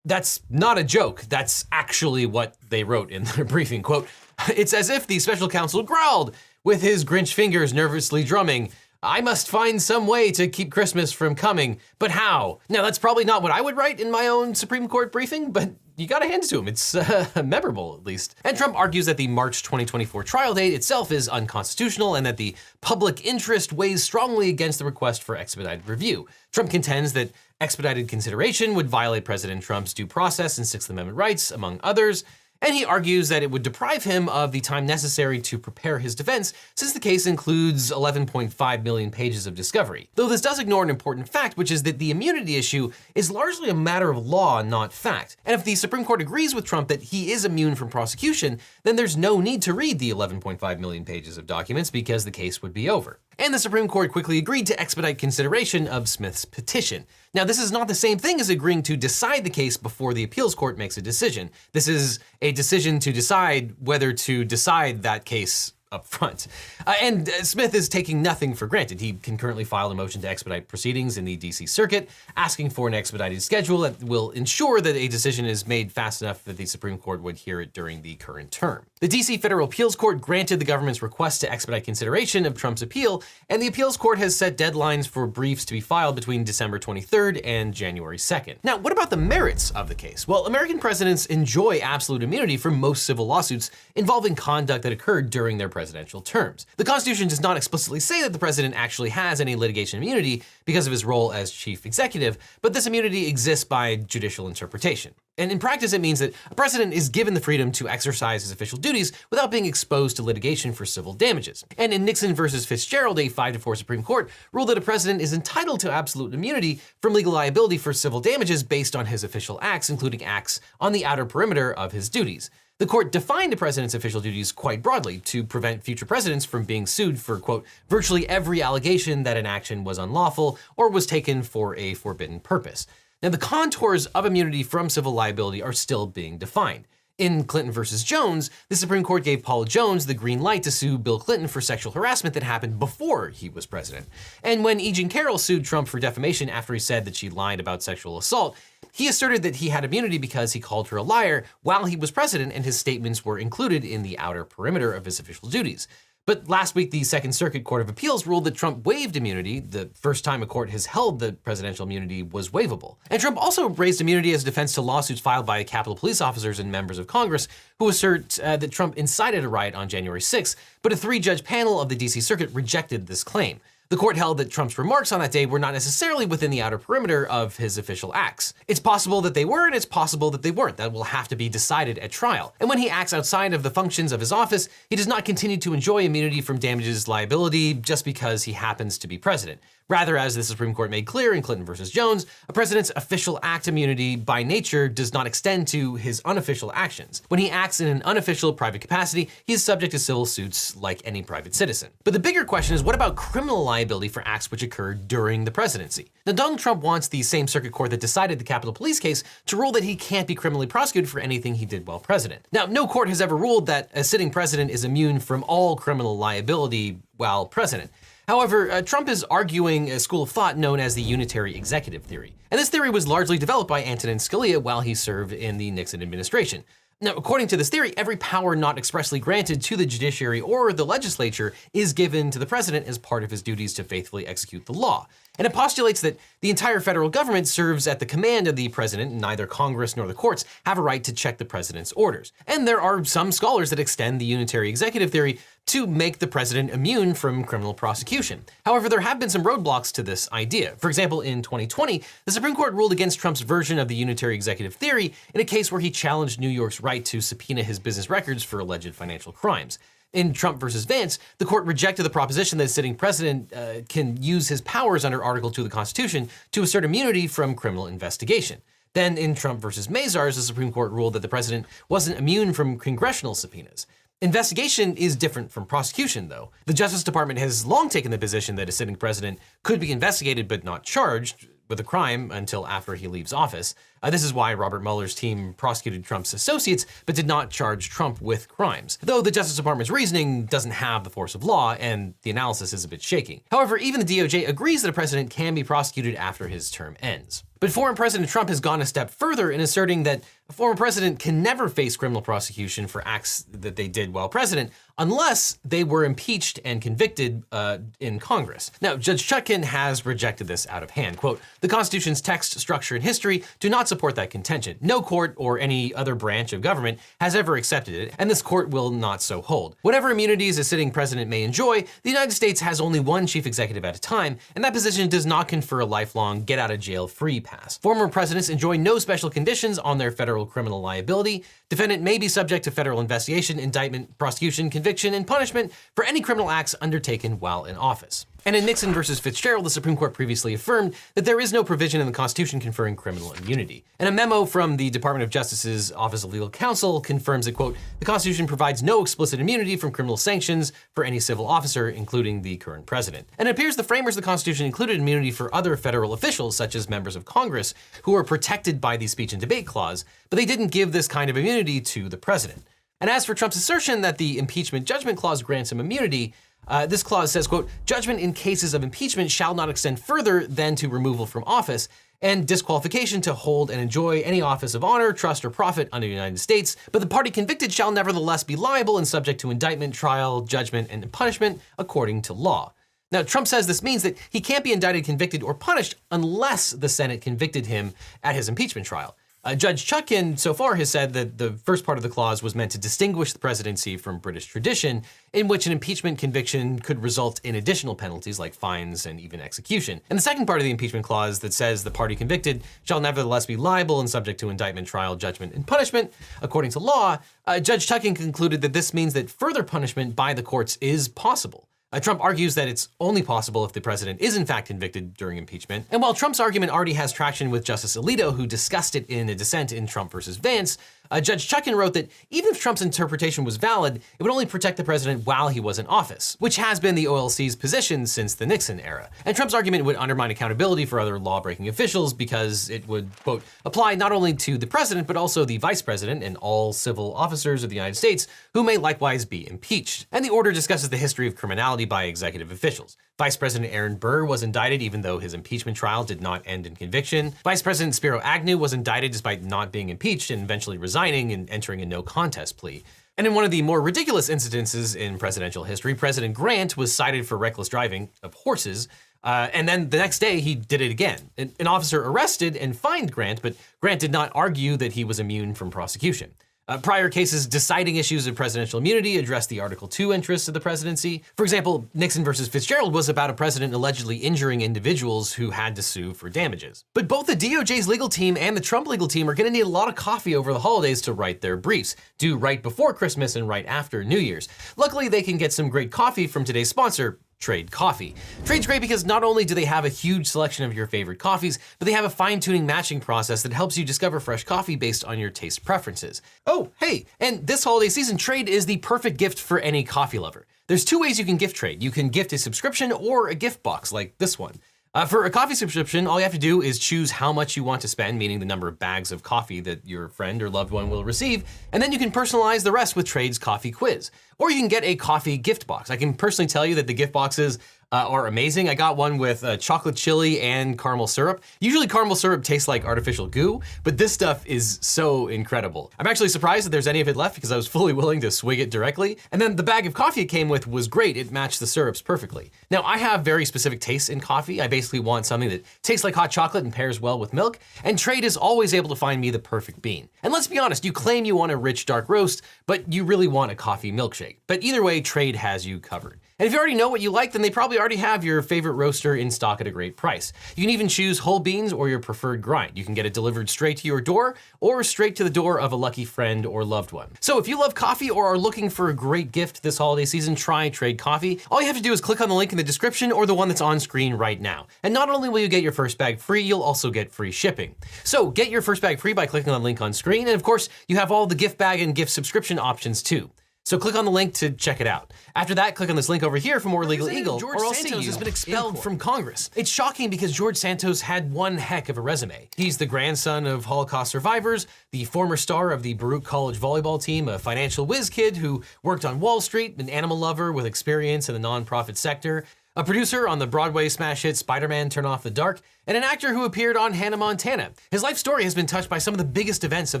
That's not a joke. That's actually what they wrote in their briefing. Quote, it's as if the special counsel growled, with his Grinch fingers nervously drumming. I must find some way to keep Christmas from coming, but how? Now, that's probably not what I would write in my own Supreme Court briefing, but you gotta hand it to him. It's uh, memorable, at least. And Trump argues that the March 2024 trial date itself is unconstitutional and that the public interest weighs strongly against the request for expedited review. Trump contends that expedited consideration would violate President Trump's due process and Sixth Amendment rights, among others and he argues that it would deprive him of the time necessary to prepare his defense since the case includes 11.5 million pages of discovery. Though this does ignore an important fact, which is that the immunity issue is largely a matter of law, not fact. And if the Supreme Court agrees with Trump that he is immune from prosecution, then there's no need to read the 11.5 million pages of documents because the case would be over. And the Supreme Court quickly agreed to expedite consideration of Smith's petition. Now, this is not the same thing as agreeing to decide the case before the appeals court makes a decision. This is a decision to decide whether to decide that case up front. Uh, and uh, Smith is taking nothing for granted. He concurrently filed a motion to expedite proceedings in the DC Circuit, asking for an expedited schedule that will ensure that a decision is made fast enough that the Supreme Court would hear it during the current term. The DC Federal Appeals Court granted the government's request to expedite consideration of Trump's appeal, and the appeals court has set deadlines for briefs to be filed between December 23rd and January 2nd. Now, what about the merits of the case? Well, American presidents enjoy absolute immunity from most civil lawsuits involving conduct that occurred during their presidential terms. The Constitution does not explicitly say that the president actually has any litigation immunity because of his role as chief executive, but this immunity exists by judicial interpretation. And in practice, it means that a president is given the freedom to exercise his official duties without being exposed to litigation for civil damages. And in Nixon versus Fitzgerald, a 5 to 4 Supreme Court ruled that a president is entitled to absolute immunity from legal liability for civil damages based on his official acts, including acts on the outer perimeter of his duties. The court defined the president's official duties quite broadly to prevent future presidents from being sued for, quote, virtually every allegation that an action was unlawful or was taken for a forbidden purpose. Now, the contours of immunity from civil liability are still being defined. In Clinton versus Jones, the Supreme Court gave Paula Jones the green light to sue Bill Clinton for sexual harassment that happened before he was president. And when E. Jean Carroll sued Trump for defamation after he said that she lied about sexual assault, he asserted that he had immunity because he called her a liar while he was president and his statements were included in the outer perimeter of his official duties. But last week, the Second Circuit Court of Appeals ruled that Trump waived immunity, the first time a court has held that presidential immunity was waivable. And Trump also raised immunity as defense to lawsuits filed by Capitol police officers and members of Congress who assert uh, that Trump incited a riot on January 6, but a three judge panel of the DC Circuit rejected this claim. The court held that Trump's remarks on that day were not necessarily within the outer perimeter of his official acts. It's possible that they were, and it's possible that they weren't. That will have to be decided at trial. And when he acts outside of the functions of his office, he does not continue to enjoy immunity from damages liability just because he happens to be president. Rather, as the Supreme Court made clear in Clinton versus Jones, a president's official act immunity by nature does not extend to his unofficial actions. When he acts in an unofficial private capacity, he is subject to civil suits like any private citizen. But the bigger question is what about criminal liability for acts which occurred during the presidency? Now, Donald Trump wants the same circuit court that decided the Capitol Police case to rule that he can't be criminally prosecuted for anything he did while president. Now, no court has ever ruled that a sitting president is immune from all criminal liability while president. However, uh, Trump is arguing a school of thought known as the unitary executive theory. And this theory was largely developed by Antonin Scalia while he served in the Nixon administration. Now, according to this theory, every power not expressly granted to the judiciary or the legislature is given to the president as part of his duties to faithfully execute the law. And it postulates that the entire federal government serves at the command of the president, and neither Congress nor the courts have a right to check the president's orders. And there are some scholars that extend the unitary executive theory to make the president immune from criminal prosecution. However, there have been some roadblocks to this idea. For example, in 2020, the Supreme Court ruled against Trump's version of the unitary executive theory in a case where he challenged New York's right to subpoena his business records for alleged financial crimes. In Trump versus Vance, the court rejected the proposition that a sitting president uh, can use his powers under Article 2 of the Constitution to assert immunity from criminal investigation. Then in Trump versus Mazars, the Supreme Court ruled that the president wasn't immune from congressional subpoenas. Investigation is different from prosecution, though. The Justice Department has long taken the position that a sitting president could be investigated but not charged with a crime until after he leaves office. Uh, this is why Robert Mueller's team prosecuted Trump's associates but did not charge Trump with crimes. Though the Justice Department's reasoning doesn't have the force of law and the analysis is a bit shaky. However, even the DOJ agrees that a president can be prosecuted after his term ends. But former President Trump has gone a step further in asserting that a former president can never face criminal prosecution for acts that they did while president unless they were impeached and convicted uh, in Congress. Now, Judge Chutkan has rejected this out of hand. Quote, the Constitution's text, structure, and history do not support that contention. No court or any other branch of government has ever accepted it, and this court will not so hold. Whatever immunities a sitting president may enjoy, the United States has only one chief executive at a time, and that position does not confer a lifelong get out of jail free pass. Former presidents enjoy no special conditions on their federal criminal liability. Defendant may be subject to federal investigation, indictment, prosecution, conviction, and punishment for any criminal acts undertaken while in office. And in Nixon versus Fitzgerald, the Supreme Court previously affirmed that there is no provision in the Constitution conferring criminal immunity. And a memo from the Department of Justice's Office of Legal Counsel confirms that, quote, the Constitution provides no explicit immunity from criminal sanctions for any civil officer, including the current president. And it appears the framers of the Constitution included immunity for other federal officials, such as members of Congress, who are protected by the speech and debate clause, but they didn't give this kind of immunity to the president. And as for Trump's assertion that the impeachment judgment clause grants him immunity, uh, this clause says, quote, judgment in cases of impeachment shall not extend further than to removal from office and disqualification to hold and enjoy any office of honor, trust, or profit under the United States, but the party convicted shall nevertheless be liable and subject to indictment, trial, judgment, and punishment according to law. Now, Trump says this means that he can't be indicted, convicted, or punished unless the Senate convicted him at his impeachment trial. Uh, Judge Chutkan so far has said that the first part of the clause was meant to distinguish the presidency from British tradition, in which an impeachment conviction could result in additional penalties like fines and even execution. And the second part of the impeachment clause that says the party convicted shall nevertheless be liable and subject to indictment, trial, judgment, and punishment according to law, uh, Judge Chutkan concluded that this means that further punishment by the courts is possible. Uh, Trump argues that it's only possible if the president is in fact convicted during impeachment. And while Trump's argument already has traction with Justice Alito, who discussed it in a dissent in Trump versus Vance, uh, Judge Chutkan wrote that even if Trump's interpretation was valid, it would only protect the president while he was in office, which has been the OLC's position since the Nixon era. And Trump's argument would undermine accountability for other law-breaking officials because it would, quote, apply not only to the president, but also the vice president and all civil officers of the United States who may likewise be impeached. And the order discusses the history of criminality by executive officials. Vice President Aaron Burr was indicted even though his impeachment trial did not end in conviction. Vice President Spiro Agnew was indicted despite not being impeached and eventually resigning and entering a no contest plea. And in one of the more ridiculous incidences in presidential history, President Grant was cited for reckless driving of horses. Uh, and then the next day, he did it again. An, an officer arrested and fined Grant, but Grant did not argue that he was immune from prosecution. Uh, prior cases deciding issues of presidential immunity addressed the Article 2 interests of the presidency. For example, Nixon versus Fitzgerald was about a president allegedly injuring individuals who had to sue for damages. But both the DOJ's legal team and the Trump legal team are going to need a lot of coffee over the holidays to write their briefs, due right before Christmas and right after New Year's. Luckily, they can get some great coffee from today's sponsor, Trade Coffee. Trade's great because not only do they have a huge selection of your favorite coffees, but they have a fine-tuning matching process that helps you discover fresh coffee based on your taste preferences. Oh, hey, and this holiday season, Trade is the perfect gift for any coffee lover. There's two ways you can gift Trade. You can gift a subscription or a gift box like this one. Uh, for a coffee subscription, all you have to do is choose how much you want to spend, meaning the number of bags of coffee that your friend or loved one will receive, and then you can personalize the rest with Trade's coffee quiz. Or you can get a coffee gift box. I can personally tell you that the gift boxes uh, are amazing. I got one with uh, chocolate chili and caramel syrup. Usually caramel syrup tastes like artificial goo, but this stuff is so incredible. I'm actually surprised that there's any of it left because I was fully willing to swig it directly. And then the bag of coffee it came with was great. It matched the syrups perfectly. Now I have very specific tastes in coffee. I basically want something that tastes like hot chocolate and pairs well with milk. And Trade is always able to find me the perfect bean. And let's be honest, you claim you want a rich dark roast, but you really want a coffee milkshake. But either way, Trade has you covered. And if you already know what you like, then they probably already have your favorite roaster in stock at a great price. You can even choose whole beans or your preferred grind. You can get it delivered straight to your door or straight to the door of a lucky friend or loved one. So if you love coffee or are looking for a great gift this holiday season, try Trade Coffee. All you have to do is click on the link in the description or the one that's on screen right now. And not only will you get your first bag free, you'll also get free shipping. So get your first bag free by clicking on the link on screen. And of course, you have all the gift bag and gift subscription options too. So click on the link to check it out. After that, click on this link over here for more Legal Eagle, George or I'll see Santos you has been expelled from Congress. It's shocking because George Santos had one heck of a resume. He's the grandson of Holocaust survivors, the former star of the Baruch College volleyball team, a financial whiz kid who worked on Wall Street, an animal lover with experience in the nonprofit sector, a producer on the Broadway smash hit Spider Man Turn Off the Dark, and an actor who appeared on Hannah Montana. His life story has been touched by some of the biggest events of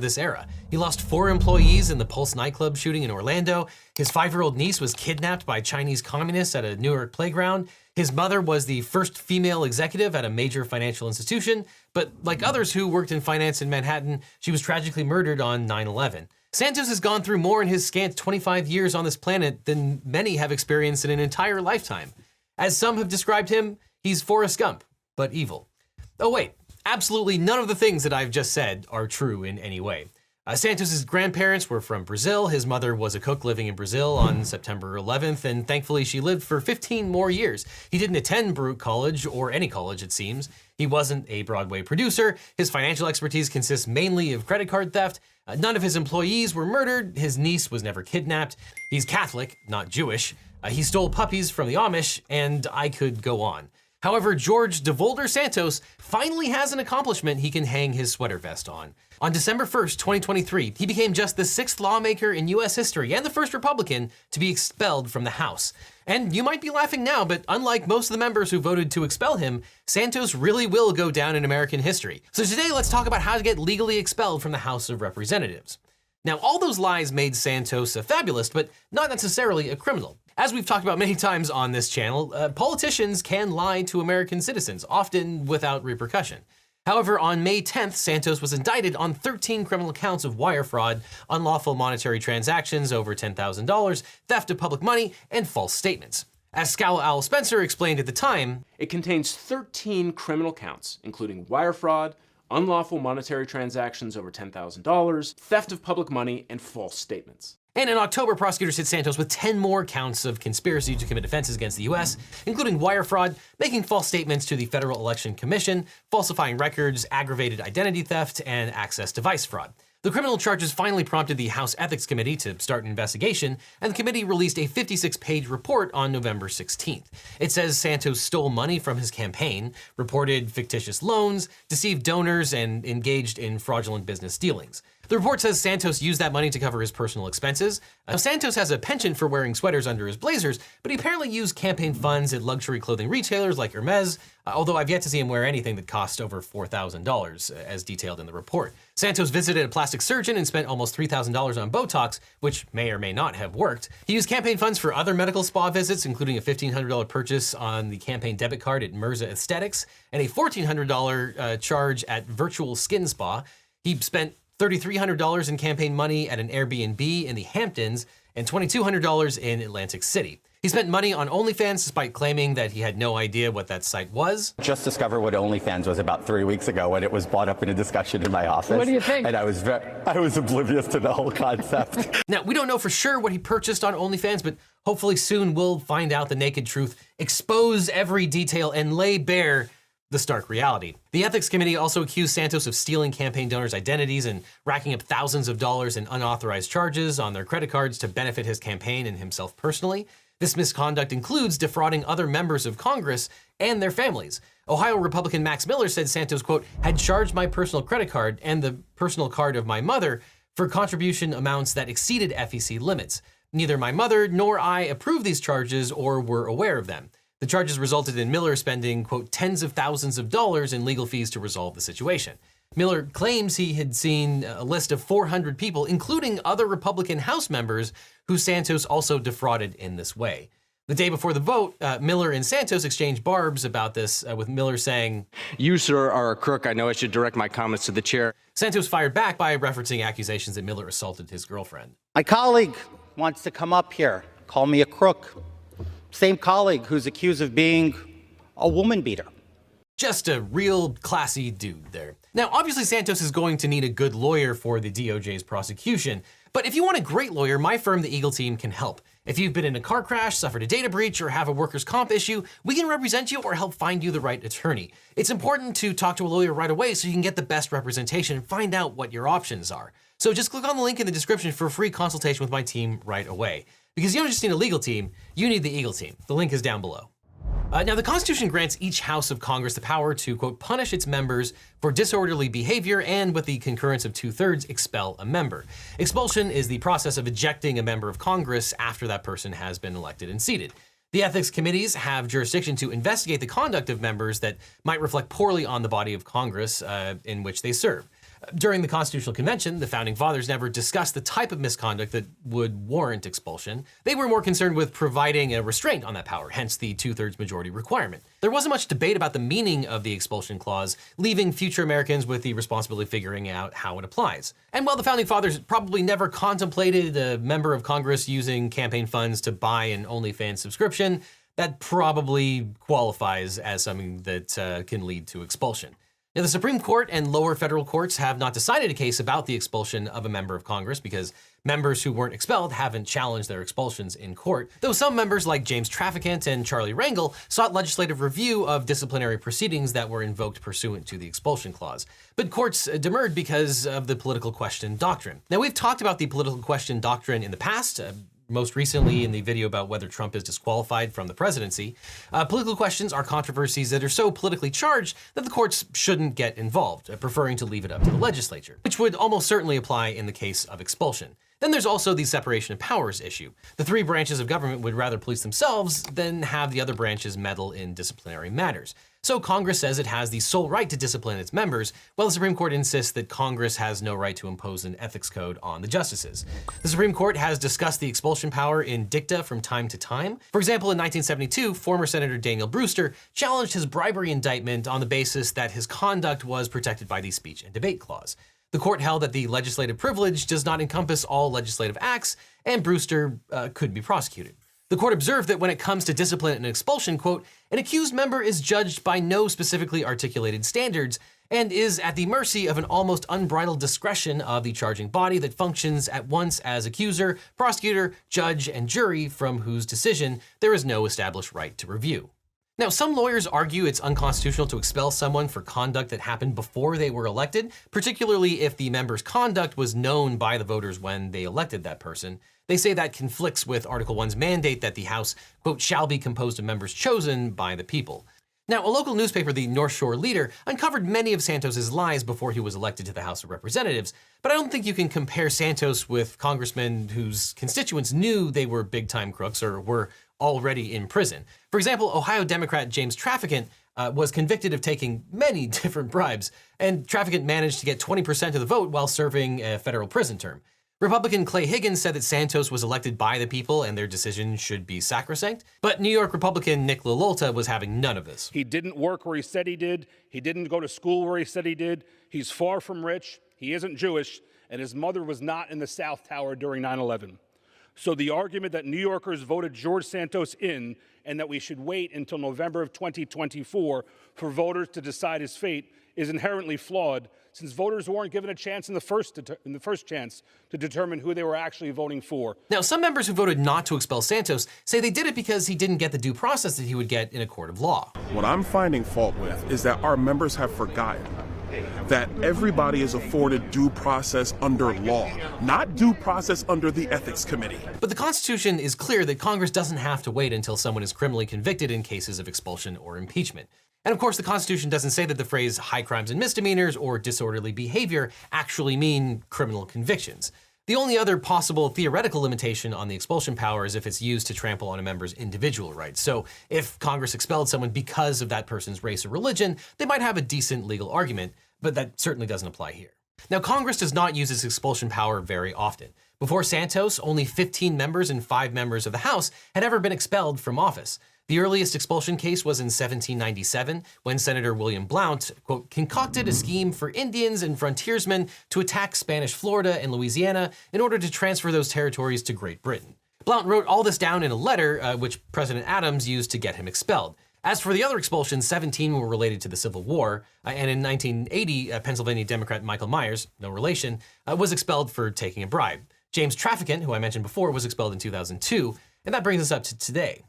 this era. He lost four employees in the Pulse nightclub shooting in Orlando. His five year old niece was kidnapped by Chinese communists at a Newark playground. His mother was the first female executive at a major financial institution, but like others who worked in finance in Manhattan, she was tragically murdered on 9 11. Santos has gone through more in his scant 25 years on this planet than many have experienced in an entire lifetime. As some have described him, he's Forrest Gump, but evil. Oh, wait, absolutely none of the things that I've just said are true in any way. Uh, Santos's grandparents were from Brazil. His mother was a cook living in Brazil on September 11th, and thankfully she lived for 15 more years. He didn't attend Baruch College, or any college, it seems. He wasn't a Broadway producer. His financial expertise consists mainly of credit card theft. Uh, none of his employees were murdered. His niece was never kidnapped. He's Catholic, not Jewish. Uh, he stole puppies from the Amish, and I could go on. However, George DeVolder Santos finally has an accomplishment he can hang his sweater vest on. On December 1st, 2023, he became just the sixth lawmaker in US history and the first Republican to be expelled from the House. And you might be laughing now, but unlike most of the members who voted to expel him, Santos really will go down in American history. So today, let's talk about how to get legally expelled from the House of Representatives. Now, all those lies made Santos a fabulist, but not necessarily a criminal. As we've talked about many times on this channel, uh, politicians can lie to American citizens, often without repercussion. However, on May 10th, Santos was indicted on 13 criminal counts of wire fraud, unlawful monetary transactions over $10,000, theft of public money, and false statements. As Scowl Owl Spencer explained at the time, it contains 13 criminal counts, including wire fraud, unlawful monetary transactions over $10,000, theft of public money, and false statements. And in October, prosecutors hit Santos with 10 more counts of conspiracy to commit offenses against the US, including wire fraud, making false statements to the Federal Election Commission, falsifying records, aggravated identity theft, and access device fraud. The criminal charges finally prompted the House Ethics Committee to start an investigation, and the committee released a 56 page report on November 16th. It says Santos stole money from his campaign, reported fictitious loans, deceived donors, and engaged in fraudulent business dealings. The report says Santos used that money to cover his personal expenses. Now, Santos has a penchant for wearing sweaters under his blazers, but he apparently used campaign funds at luxury clothing retailers like Hermes, uh, although I've yet to see him wear anything that cost over $4,000, uh, as detailed in the report. Santos visited a plastic surgeon and spent almost $3,000 on Botox, which may or may not have worked. He used campaign funds for other medical spa visits, including a $1,500 purchase on the campaign debit card at Mirza Aesthetics and a $1,400 uh, charge at Virtual Skin Spa. He spent $3,300 in campaign money at an Airbnb in the Hamptons and $2,200 in Atlantic City. He spent money on OnlyFans despite claiming that he had no idea what that site was. Just discovered what OnlyFans was about three weeks ago when it was brought up in a discussion in my office. What do you think? And I was very, I was oblivious to the whole concept. now, we don't know for sure what he purchased on OnlyFans, but hopefully soon we'll find out the naked truth, expose every detail, and lay bare the stark reality. The ethics committee also accused Santos of stealing campaign donors' identities and racking up thousands of dollars in unauthorized charges on their credit cards to benefit his campaign and himself personally. This misconduct includes defrauding other members of Congress and their families. Ohio Republican Max Miller said Santos, quote, had charged my personal credit card and the personal card of my mother for contribution amounts that exceeded FEC limits. Neither my mother nor I approved these charges or were aware of them. The charges resulted in Miller spending, quote, tens of thousands of dollars in legal fees to resolve the situation. Miller claims he had seen a list of 400 people, including other Republican House members, who Santos also defrauded in this way. The day before the vote, uh, Miller and Santos exchanged barbs about this, uh, with Miller saying, You, sir, are a crook. I know I should direct my comments to the chair. Santos fired back by referencing accusations that Miller assaulted his girlfriend. My colleague wants to come up here, call me a crook. Same colleague who's accused of being a woman beater. Just a real classy dude there. Now, obviously, Santos is going to need a good lawyer for the DOJ's prosecution, but if you want a great lawyer, my firm, the Eagle Team, can help. If you've been in a car crash, suffered a data breach, or have a workers' comp issue, we can represent you or help find you the right attorney. It's important to talk to a lawyer right away so you can get the best representation and find out what your options are. So just click on the link in the description for a free consultation with my team right away. Because you don't just need a legal team, you need the Eagle team. The link is down below. Uh, now, the Constitution grants each House of Congress the power to, quote, punish its members for disorderly behavior and, with the concurrence of two thirds, expel a member. Expulsion is the process of ejecting a member of Congress after that person has been elected and seated. The ethics committees have jurisdiction to investigate the conduct of members that might reflect poorly on the body of Congress uh, in which they serve. During the Constitutional Convention, the Founding Fathers never discussed the type of misconduct that would warrant expulsion. They were more concerned with providing a restraint on that power, hence the two thirds majority requirement. There wasn't much debate about the meaning of the expulsion clause, leaving future Americans with the responsibility of figuring out how it applies. And while the Founding Fathers probably never contemplated a member of Congress using campaign funds to buy an OnlyFans subscription, that probably qualifies as something that uh, can lead to expulsion. Now, the Supreme Court and lower federal courts have not decided a case about the expulsion of a member of Congress because members who weren't expelled haven't challenged their expulsions in court, though some members like James Traficant and Charlie Rangel sought legislative review of disciplinary proceedings that were invoked pursuant to the expulsion clause. But courts demurred because of the political question doctrine. Now, we've talked about the political question doctrine in the past. Uh, most recently in the video about whether Trump is disqualified from the presidency. Uh, political questions are controversies that are so politically charged that the courts shouldn't get involved, uh, preferring to leave it up to the legislature, which would almost certainly apply in the case of expulsion. Then there's also the separation of powers issue. The three branches of government would rather police themselves than have the other branches meddle in disciplinary matters. So Congress says it has the sole right to discipline its members, while the Supreme Court insists that Congress has no right to impose an ethics code on the justices. The Supreme Court has discussed the expulsion power in dicta from time to time. For example, in 1972, former Senator Daniel Brewster challenged his bribery indictment on the basis that his conduct was protected by the speech and debate clause. The court held that the legislative privilege does not encompass all legislative acts, and Brewster uh, could be prosecuted. The court observed that when it comes to discipline and expulsion, quote, an accused member is judged by no specifically articulated standards and is at the mercy of an almost unbridled discretion of the charging body that functions at once as accuser, prosecutor, judge, and jury from whose decision there is no established right to review. Now, some lawyers argue it's unconstitutional to expel someone for conduct that happened before they were elected, particularly if the member's conduct was known by the voters when they elected that person. They say that conflicts with Article 1's mandate that the House, quote, shall be composed of members chosen by the people. Now, a local newspaper, the North Shore Leader, uncovered many of Santos's lies before he was elected to the House of Representatives, but I don't think you can compare Santos with congressmen whose constituents knew they were big-time crooks or were already in prison. For example, Ohio Democrat James Traficant uh, was convicted of taking many different bribes, and Traficant managed to get 20% of the vote while serving a federal prison term. Republican Clay Higgins said that Santos was elected by the people and their decision should be sacrosanct. But New York Republican Nick LaLota was having none of this. He didn't work where he said he did. He didn't go to school where he said he did. He's far from rich. He isn't Jewish. And his mother was not in the South Tower during 9 11. So the argument that New Yorkers voted George Santos in and that we should wait until November of 2024 for voters to decide his fate is inherently flawed since voters weren't given a chance in the first in the first chance to determine who they were actually voting for. Now, some members who voted not to expel Santos say they did it because he didn't get the due process that he would get in a court of law. What I'm finding fault with is that our members have forgotten that everybody is afforded due process under law, not due process under the Ethics Committee. But the Constitution is clear that Congress doesn't have to wait until someone is criminally convicted in cases of expulsion or impeachment. And of course, the Constitution doesn't say that the phrase high crimes and misdemeanors or disorderly behavior actually mean criminal convictions. The only other possible theoretical limitation on the expulsion power is if it's used to trample on a member's individual rights. So if Congress expelled someone because of that person's race or religion, they might have a decent legal argument, but that certainly doesn't apply here. Now, Congress does not use its expulsion power very often. Before Santos, only 15 members and five members of the House had ever been expelled from office. The earliest expulsion case was in 1797 when Senator William Blount, quote, concocted a scheme for Indians and frontiersmen to attack Spanish Florida and Louisiana in order to transfer those territories to Great Britain. Blount wrote all this down in a letter, uh, which President Adams used to get him expelled. As for the other expulsions, 17 were related to the Civil War, uh, and in 1980, uh, Pennsylvania Democrat Michael Myers, no relation, uh, was expelled for taking a bribe. James Traficant, who I mentioned before, was expelled in 2002, And that brings us up to today.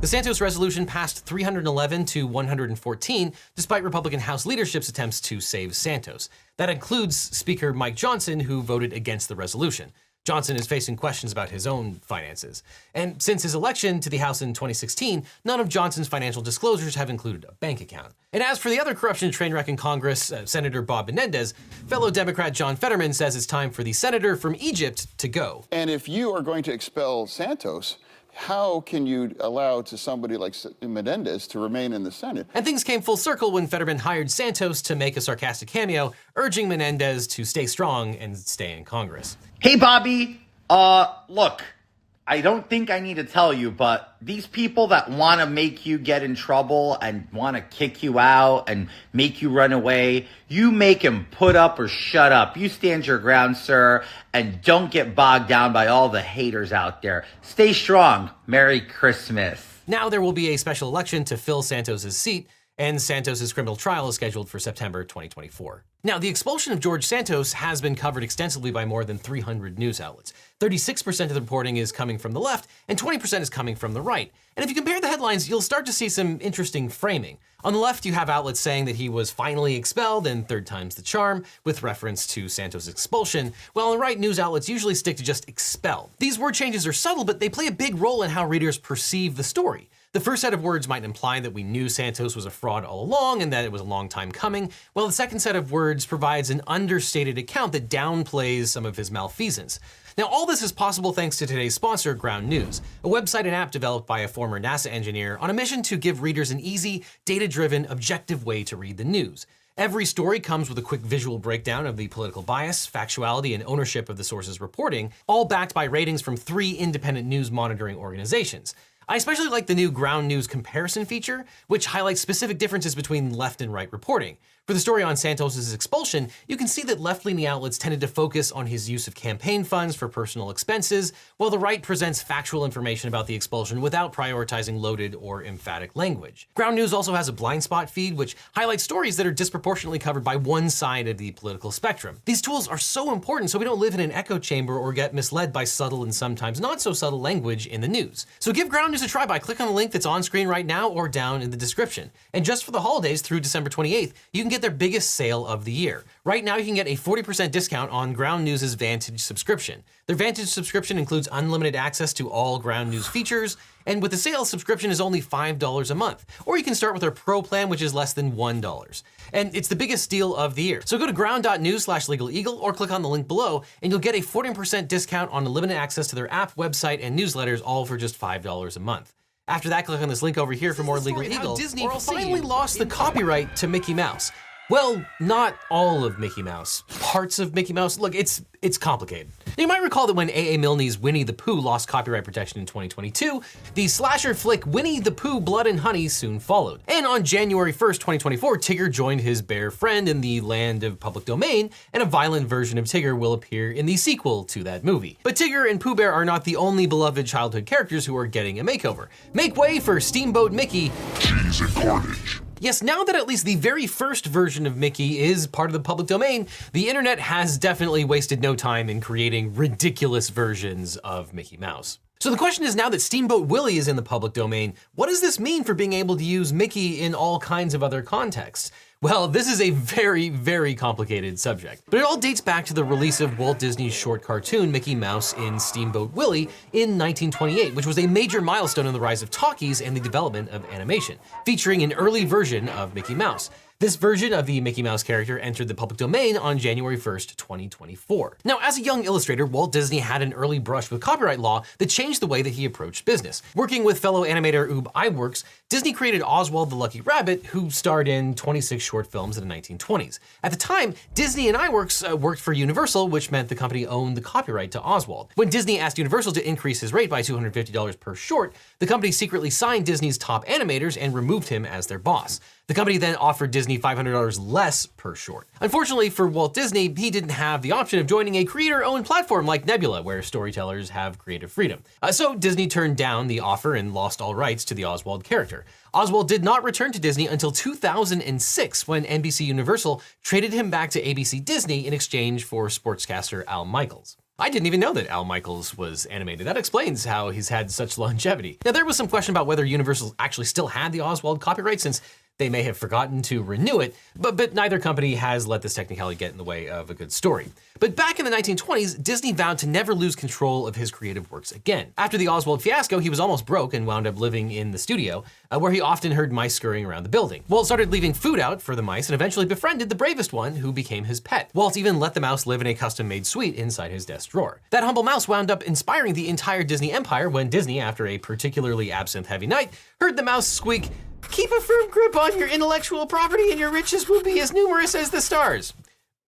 The Santos resolution passed 311 to 114, despite Republican House leadership's attempts to save Santos. That includes Speaker Mike Johnson, who voted against the resolution. Johnson is facing questions about his own finances. And since his election to the House in 2016, none of Johnson's financial disclosures have included a bank account. And as for the other corruption train wreck in Congress, uh, Senator Bob Menendez, fellow Democrat John Fetterman says it's time for the senator from Egypt to go. And if you are going to expel Santos, how can you allow to somebody like Menendez to remain in the Senate? And things came full circle when Fetterman hired Santos to make a sarcastic cameo, urging Menendez to stay strong and stay in Congress. Hey, Bobby. Uh, look, I don't think I need to tell you, but these people that want to make you get in trouble and want to kick you out and make you run away, you make them put up or shut up. You stand your ground, sir, and don't get bogged down by all the haters out there. Stay strong. Merry Christmas. Now there will be a special election to fill Santos's seat, and Santos's criminal trial is scheduled for September 2024. Now, the expulsion of George Santos has been covered extensively by more than 300 news outlets. 36% of the reporting is coming from the left, and 20% is coming from the right. And if you compare the headlines, you'll start to see some interesting framing. On the left, you have outlets saying that he was finally expelled and third time's the charm, with reference to Santos' expulsion, while on the right, news outlets usually stick to just expelled. These word changes are subtle, but they play a big role in how readers perceive the story. The first set of words might imply that we knew Santos was a fraud all along and that it was a long time coming, while the second set of words provides an understated account that downplays some of his malfeasance. Now, all this is possible thanks to today's sponsor, Ground News, a website and app developed by a former NASA engineer on a mission to give readers an easy, data driven, objective way to read the news. Every story comes with a quick visual breakdown of the political bias, factuality, and ownership of the source's reporting, all backed by ratings from three independent news monitoring organizations. I especially like the new ground news comparison feature, which highlights specific differences between left and right reporting. For the story on Santos' expulsion, you can see that left leaning outlets tended to focus on his use of campaign funds for personal expenses, while the right presents factual information about the expulsion without prioritizing loaded or emphatic language. Ground News also has a blind spot feed, which highlights stories that are disproportionately covered by one side of the political spectrum. These tools are so important so we don't live in an echo chamber or get misled by subtle and sometimes not so subtle language in the news. So give Ground News a try by clicking on the link that's on screen right now or down in the description. And just for the holidays through December 28th, you can get their biggest sale of the year. Right now, you can get a 40% discount on Ground News' Vantage subscription. Their Vantage subscription includes unlimited access to all Ground News features, and with the sale, subscription is only $5 a month. Or you can start with their Pro plan, which is less than $1. And it's the biggest deal of the year. So go to ground.news slash legaleagle or click on the link below, and you'll get a 40% discount on unlimited access to their app, website, and newsletters, all for just $5 a month. After that, click on this link over here for more Legal Eagle. Disney finally lost the copyright to Mickey Mouse. Well, not all of Mickey Mouse. Parts of Mickey Mouse. Look, it's it's complicated. You might recall that when A.A. Milne's Winnie the Pooh lost copyright protection in 2022, the slasher flick Winnie the Pooh Blood and Honey soon followed. And on January 1st, 2024, Tigger joined his bear friend in the land of public domain, and a violent version of Tigger will appear in the sequel to that movie. But Tigger and Pooh Bear are not the only beloved childhood characters who are getting a makeover. Make way for Steamboat Mickey. Cheese and carnage. Yes, now that at least the very first version of Mickey is part of the public domain, the internet has definitely wasted no time in creating ridiculous versions of Mickey Mouse. So the question is now that Steamboat Willie is in the public domain, what does this mean for being able to use Mickey in all kinds of other contexts? Well, this is a very, very complicated subject. But it all dates back to the release of Walt Disney's short cartoon Mickey Mouse in Steamboat Willie in 1928, which was a major milestone in the rise of talkies and the development of animation, featuring an early version of Mickey Mouse. This version of the Mickey Mouse character entered the public domain on January 1st, 2024. Now, as a young illustrator, Walt Disney had an early brush with copyright law that changed the way that he approached business. Working with fellow animator Ub Iwerks, Disney created Oswald the Lucky Rabbit, who starred in 26 short films in the 1920s. At the time, Disney and Iwerks uh, worked for Universal, which meant the company owned the copyright to Oswald. When Disney asked Universal to increase his rate by $250 per short, the company secretly signed Disney's top animators and removed him as their boss. The company then offered Disney $500 less per short. Unfortunately for Walt Disney, he didn't have the option of joining a creator-owned platform like Nebula, where storytellers have creative freedom. Uh, so Disney turned down the offer and lost all rights to the Oswald character. Oswald did not return to Disney until 2006 when NBC Universal traded him back to ABC Disney in exchange for sportscaster Al Michaels. I didn't even know that Al Michaels was animated. That explains how he's had such longevity. Now, there was some question about whether Universal actually still had the Oswald copyright since they may have forgotten to renew it, but, but neither company has let this technicality get in the way of a good story. But back in the 1920s, Disney vowed to never lose control of his creative works again. After the Oswald fiasco, he was almost broke and wound up living in the studio, uh, where he often heard mice scurrying around the building. Walt started leaving food out for the mice and eventually befriended the bravest one, who became his pet. Walt even let the mouse live in a custom-made suite inside his desk drawer. That humble mouse wound up inspiring the entire Disney empire when Disney, after a particularly absinthe-heavy night, heard the mouse squeak, Keep a firm grip on your intellectual property and your riches will be as numerous as the stars.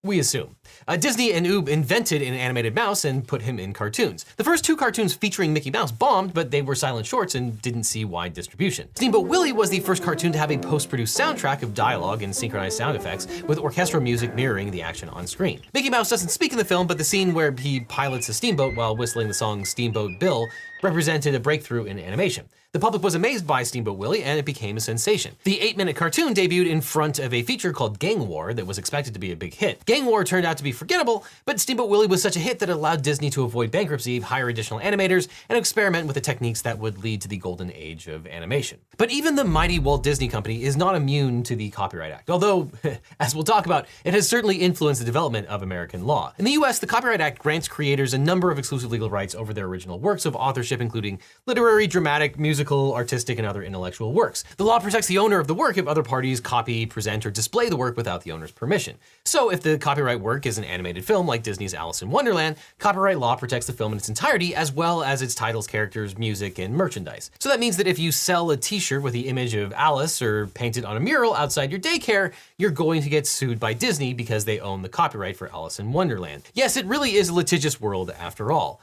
We assume. Uh, Disney and Ub invented an animated mouse and put him in cartoons. The first two cartoons featuring Mickey Mouse bombed, but they were silent shorts and didn't see wide distribution. Steamboat Willie was the first cartoon to have a post-produced soundtrack of dialogue and synchronized sound effects, with orchestral music mirroring the action on screen. Mickey Mouse doesn't speak in the film, but the scene where he pilots a steamboat while whistling the song Steamboat Bill represented a breakthrough in animation. The public was amazed by Steamboat Willie and it became a sensation. The eight minute cartoon debuted in front of a feature called Gang War that was expected to be a big hit. Gang War turned out to be forgettable, but Steamboat Willie was such a hit that it allowed Disney to avoid bankruptcy, hire additional animators, and experiment with the techniques that would lead to the golden age of animation. But even the mighty Walt Disney Company is not immune to the Copyright Act, although, as we'll talk about, it has certainly influenced the development of American law. In the US, the Copyright Act grants creators a number of exclusive legal rights over their original works of authorship, including literary, dramatic, artistic, and other intellectual works. The law protects the owner of the work if other parties copy, present, or display the work without the owner's permission. So if the copyright work is an animated film like Disney's Alice in Wonderland, copyright law protects the film in its entirety as well as its titles, characters, music, and merchandise. So that means that if you sell a t-shirt with the image of Alice or paint it on a mural outside your daycare, you're going to get sued by Disney because they own the copyright for Alice in Wonderland. Yes, it really is a litigious world after all.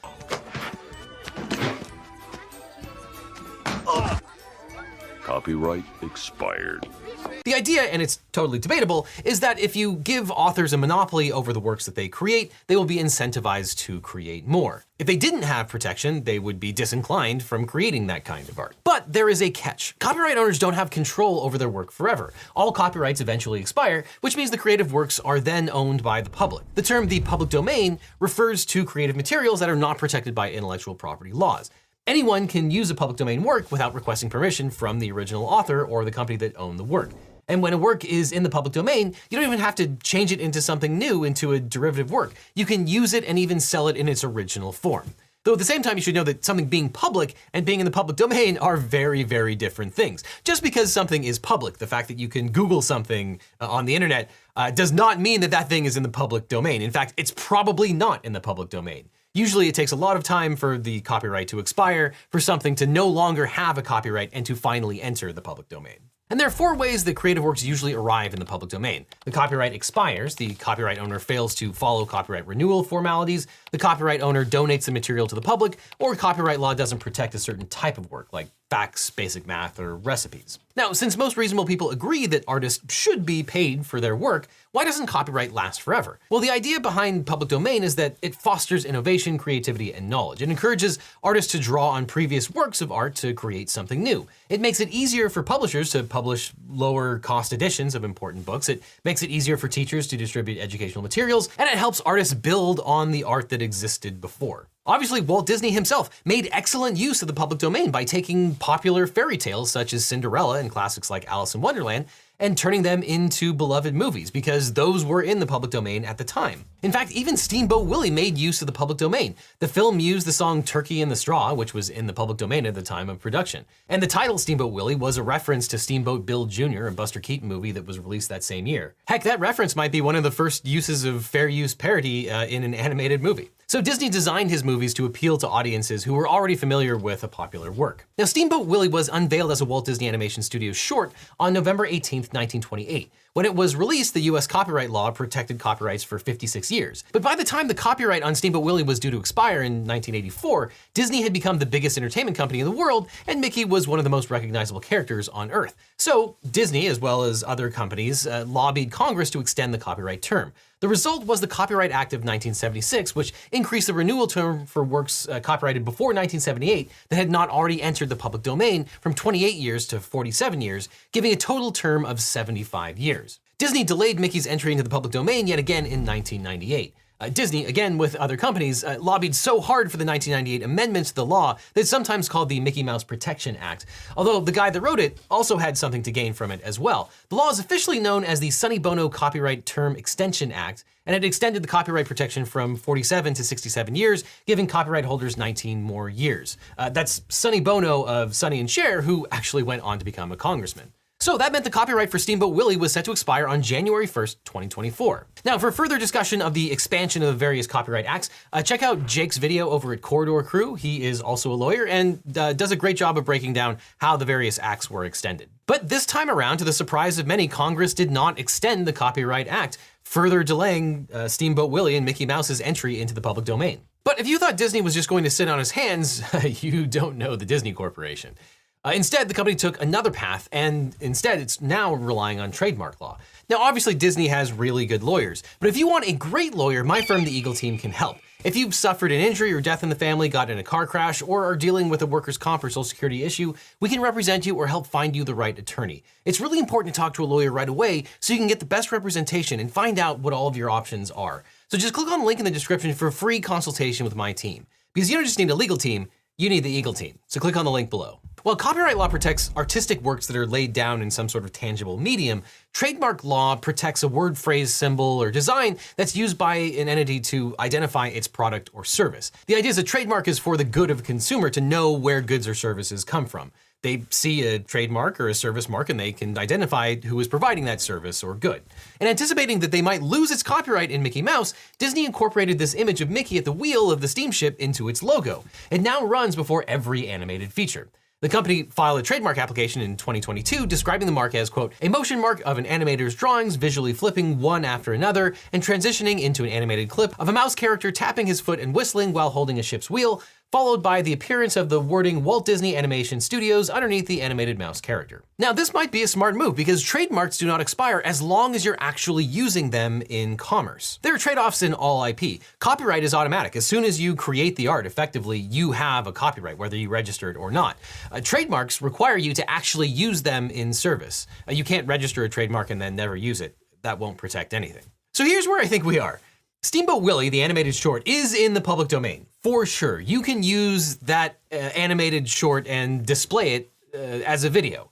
Copyright expired. The idea, and it's totally debatable, is that if you give authors a monopoly over the works that they create, they will be incentivized to create more. If they didn't have protection, they would be disinclined from creating that kind of art. But there is a catch. Copyright owners don't have control over their work forever. All copyrights eventually expire, which means the creative works are then owned by the public. The term the public domain refers to creative materials that are not protected by intellectual property laws. Anyone can use a public domain work without requesting permission from the original author or the company that owned the work. And when a work is in the public domain, you don't even have to change it into something new, into a derivative work. You can use it and even sell it in its original form. Though at the same time, you should know that something being public and being in the public domain are very, very different things. Just because something is public, the fact that you can Google something uh, on the internet uh, does not mean that that thing is in the public domain. In fact, it's probably not in the public domain. Usually it takes a lot of time for the copyright to expire, for something to no longer have a copyright and to finally enter the public domain. And there are four ways that creative works usually arrive in the public domain. The copyright expires, the copyright owner fails to follow copyright renewal formalities, the copyright owner donates the material to the public, or copyright law doesn't protect a certain type of work, like facts, basic math, or recipes. Now, since most reasonable people agree that artists should be paid for their work, why doesn't copyright last forever? Well, the idea behind public domain is that it fosters innovation, creativity, and knowledge. It encourages artists to draw on previous works of art to create something new. It makes it easier for publishers to publish lower cost editions of important books. It makes it easier for teachers to distribute educational materials, and it helps artists build on the art that existed before. Obviously, Walt Disney himself made excellent use of the public domain by taking popular fairy tales such as Cinderella and classics like Alice in Wonderland and turning them into beloved movies because those were in the public domain at the time. In fact, even Steamboat Willie made use of the public domain. The film used the song Turkey in the Straw, which was in the public domain at the time of production. And the title Steamboat Willie was a reference to Steamboat Bill Jr., a Buster Keaton movie that was released that same year. Heck, that reference might be one of the first uses of fair use parody uh, in an animated movie. So Disney designed his movies to appeal to audiences who were already familiar with a popular work. Now, Steamboat Willie was unveiled as a Walt Disney Animation Studios short on November 18, 1928. When it was released, the US copyright law protected copyrights for 56 years. But by the time the copyright on Steamboat Willie was due to expire in 1984, Disney had become the biggest entertainment company in the world, and Mickey was one of the most recognizable characters on Earth. So Disney, as well as other companies, uh, lobbied Congress to extend the copyright term. The result was the Copyright Act of 1976, which increased the renewal term for works uh, copyrighted before 1978 that had not already entered the public domain from 28 years to 47 years, giving a total term of 75 years. Disney delayed Mickey's entry into the public domain yet again in 1998. Uh, Disney, again with other companies, uh, lobbied so hard for the 1998 amendment to the law that it's sometimes called the Mickey Mouse Protection Act. Although the guy that wrote it also had something to gain from it as well. The law is officially known as the Sonny Bono Copyright Term Extension Act, and it extended the copyright protection from 47 to 67 years, giving copyright holders 19 more years. Uh, that's Sonny Bono of Sonny and Cher, who actually went on to become a congressman. So that meant the copyright for Steamboat Willie was set to expire on January 1st, 2024. Now, for further discussion of the expansion of various copyright acts, uh, check out Jake's video over at Corridor Crew. He is also a lawyer and uh, does a great job of breaking down how the various acts were extended. But this time around, to the surprise of many, Congress did not extend the Copyright Act, further delaying uh, Steamboat Willie and Mickey Mouse's entry into the public domain. But if you thought Disney was just going to sit on his hands, you don't know the Disney Corporation. Uh, instead, the company took another path, and instead, it's now relying on trademark law. Now, obviously, Disney has really good lawyers, but if you want a great lawyer, my firm, the Eagle Team, can help. If you've suffered an injury or death in the family, got in a car crash, or are dealing with a workers' comp or social security issue, we can represent you or help find you the right attorney. It's really important to talk to a lawyer right away so you can get the best representation and find out what all of your options are. So just click on the link in the description for a free consultation with my team. Because you don't just need a legal team, you need the Eagle Team. So click on the link below. While copyright law protects artistic works that are laid down in some sort of tangible medium, trademark law protects a word, phrase, symbol, or design that's used by an entity to identify its product or service. The idea is a trademark is for the good of a consumer to know where goods or services come from. They see a trademark or a service mark and they can identify who is providing that service or good. And anticipating that they might lose its copyright in Mickey Mouse, Disney incorporated this image of Mickey at the wheel of the steamship into its logo. It now runs before every animated feature. The company filed a trademark application in 2022 describing the mark as, quote, a motion mark of an animator's drawings visually flipping one after another and transitioning into an animated clip of a mouse character tapping his foot and whistling while holding a ship's wheel, followed by the appearance of the wording Walt Disney Animation Studios underneath the animated mouse character. Now, this might be a smart move because trademarks do not expire as long as you're actually using them in commerce. There are trade-offs in all IP. Copyright is automatic. As soon as you create the art, effectively, you have a copyright, whether you register it or not. Uh, trademarks require you to actually use them in service. Uh, you can't register a trademark and then never use it. That won't protect anything. So here's where I think we are. Steamboat Willie, the animated short, is in the public domain, for sure. You can use that uh, animated short and display it uh, as a video.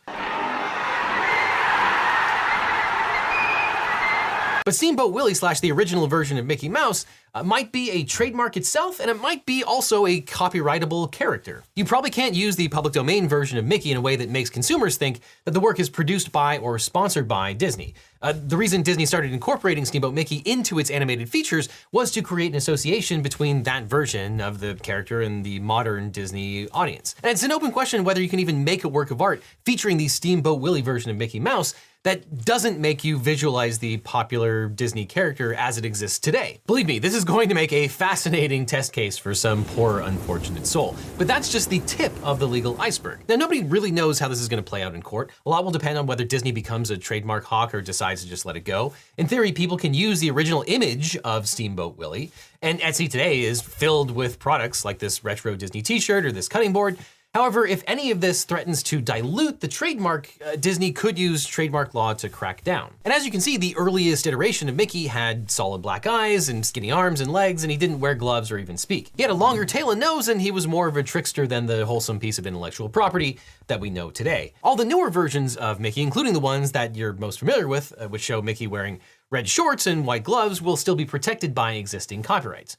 But Steamboat Willie slash the original version of Mickey Mouse uh, might be a trademark itself, and it might be also a copyrightable character. You probably can't use the public domain version of Mickey in a way that makes consumers think that the work is produced by or sponsored by Disney. Uh, the reason Disney started incorporating Steamboat Mickey into its animated features was to create an association between that version of the character and the modern Disney audience. And it's an open question whether you can even make a work of art featuring the Steamboat Willie version of Mickey Mouse that doesn't make you visualize the popular Disney character as it exists today. Believe me, this is going to make a fascinating test case for some poor, unfortunate soul. But that's just the tip of the legal iceberg. Now, nobody really knows how this is going to play out in court. A lot will depend on whether Disney becomes a trademark hawk or decides to just let it go. In theory, people can use the original image of Steamboat Willie, and Etsy today is filled with products like this retro Disney t-shirt or this cutting board However, if any of this threatens to dilute the trademark, uh, Disney could use trademark law to crack down. And as you can see, the earliest iteration of Mickey had solid black eyes and skinny arms and legs, and he didn't wear gloves or even speak. He had a longer tail and nose, and he was more of a trickster than the wholesome piece of intellectual property that we know today. All the newer versions of Mickey, including the ones that you're most familiar with, uh, which show Mickey wearing red shorts and white gloves, will still be protected by existing copyrights.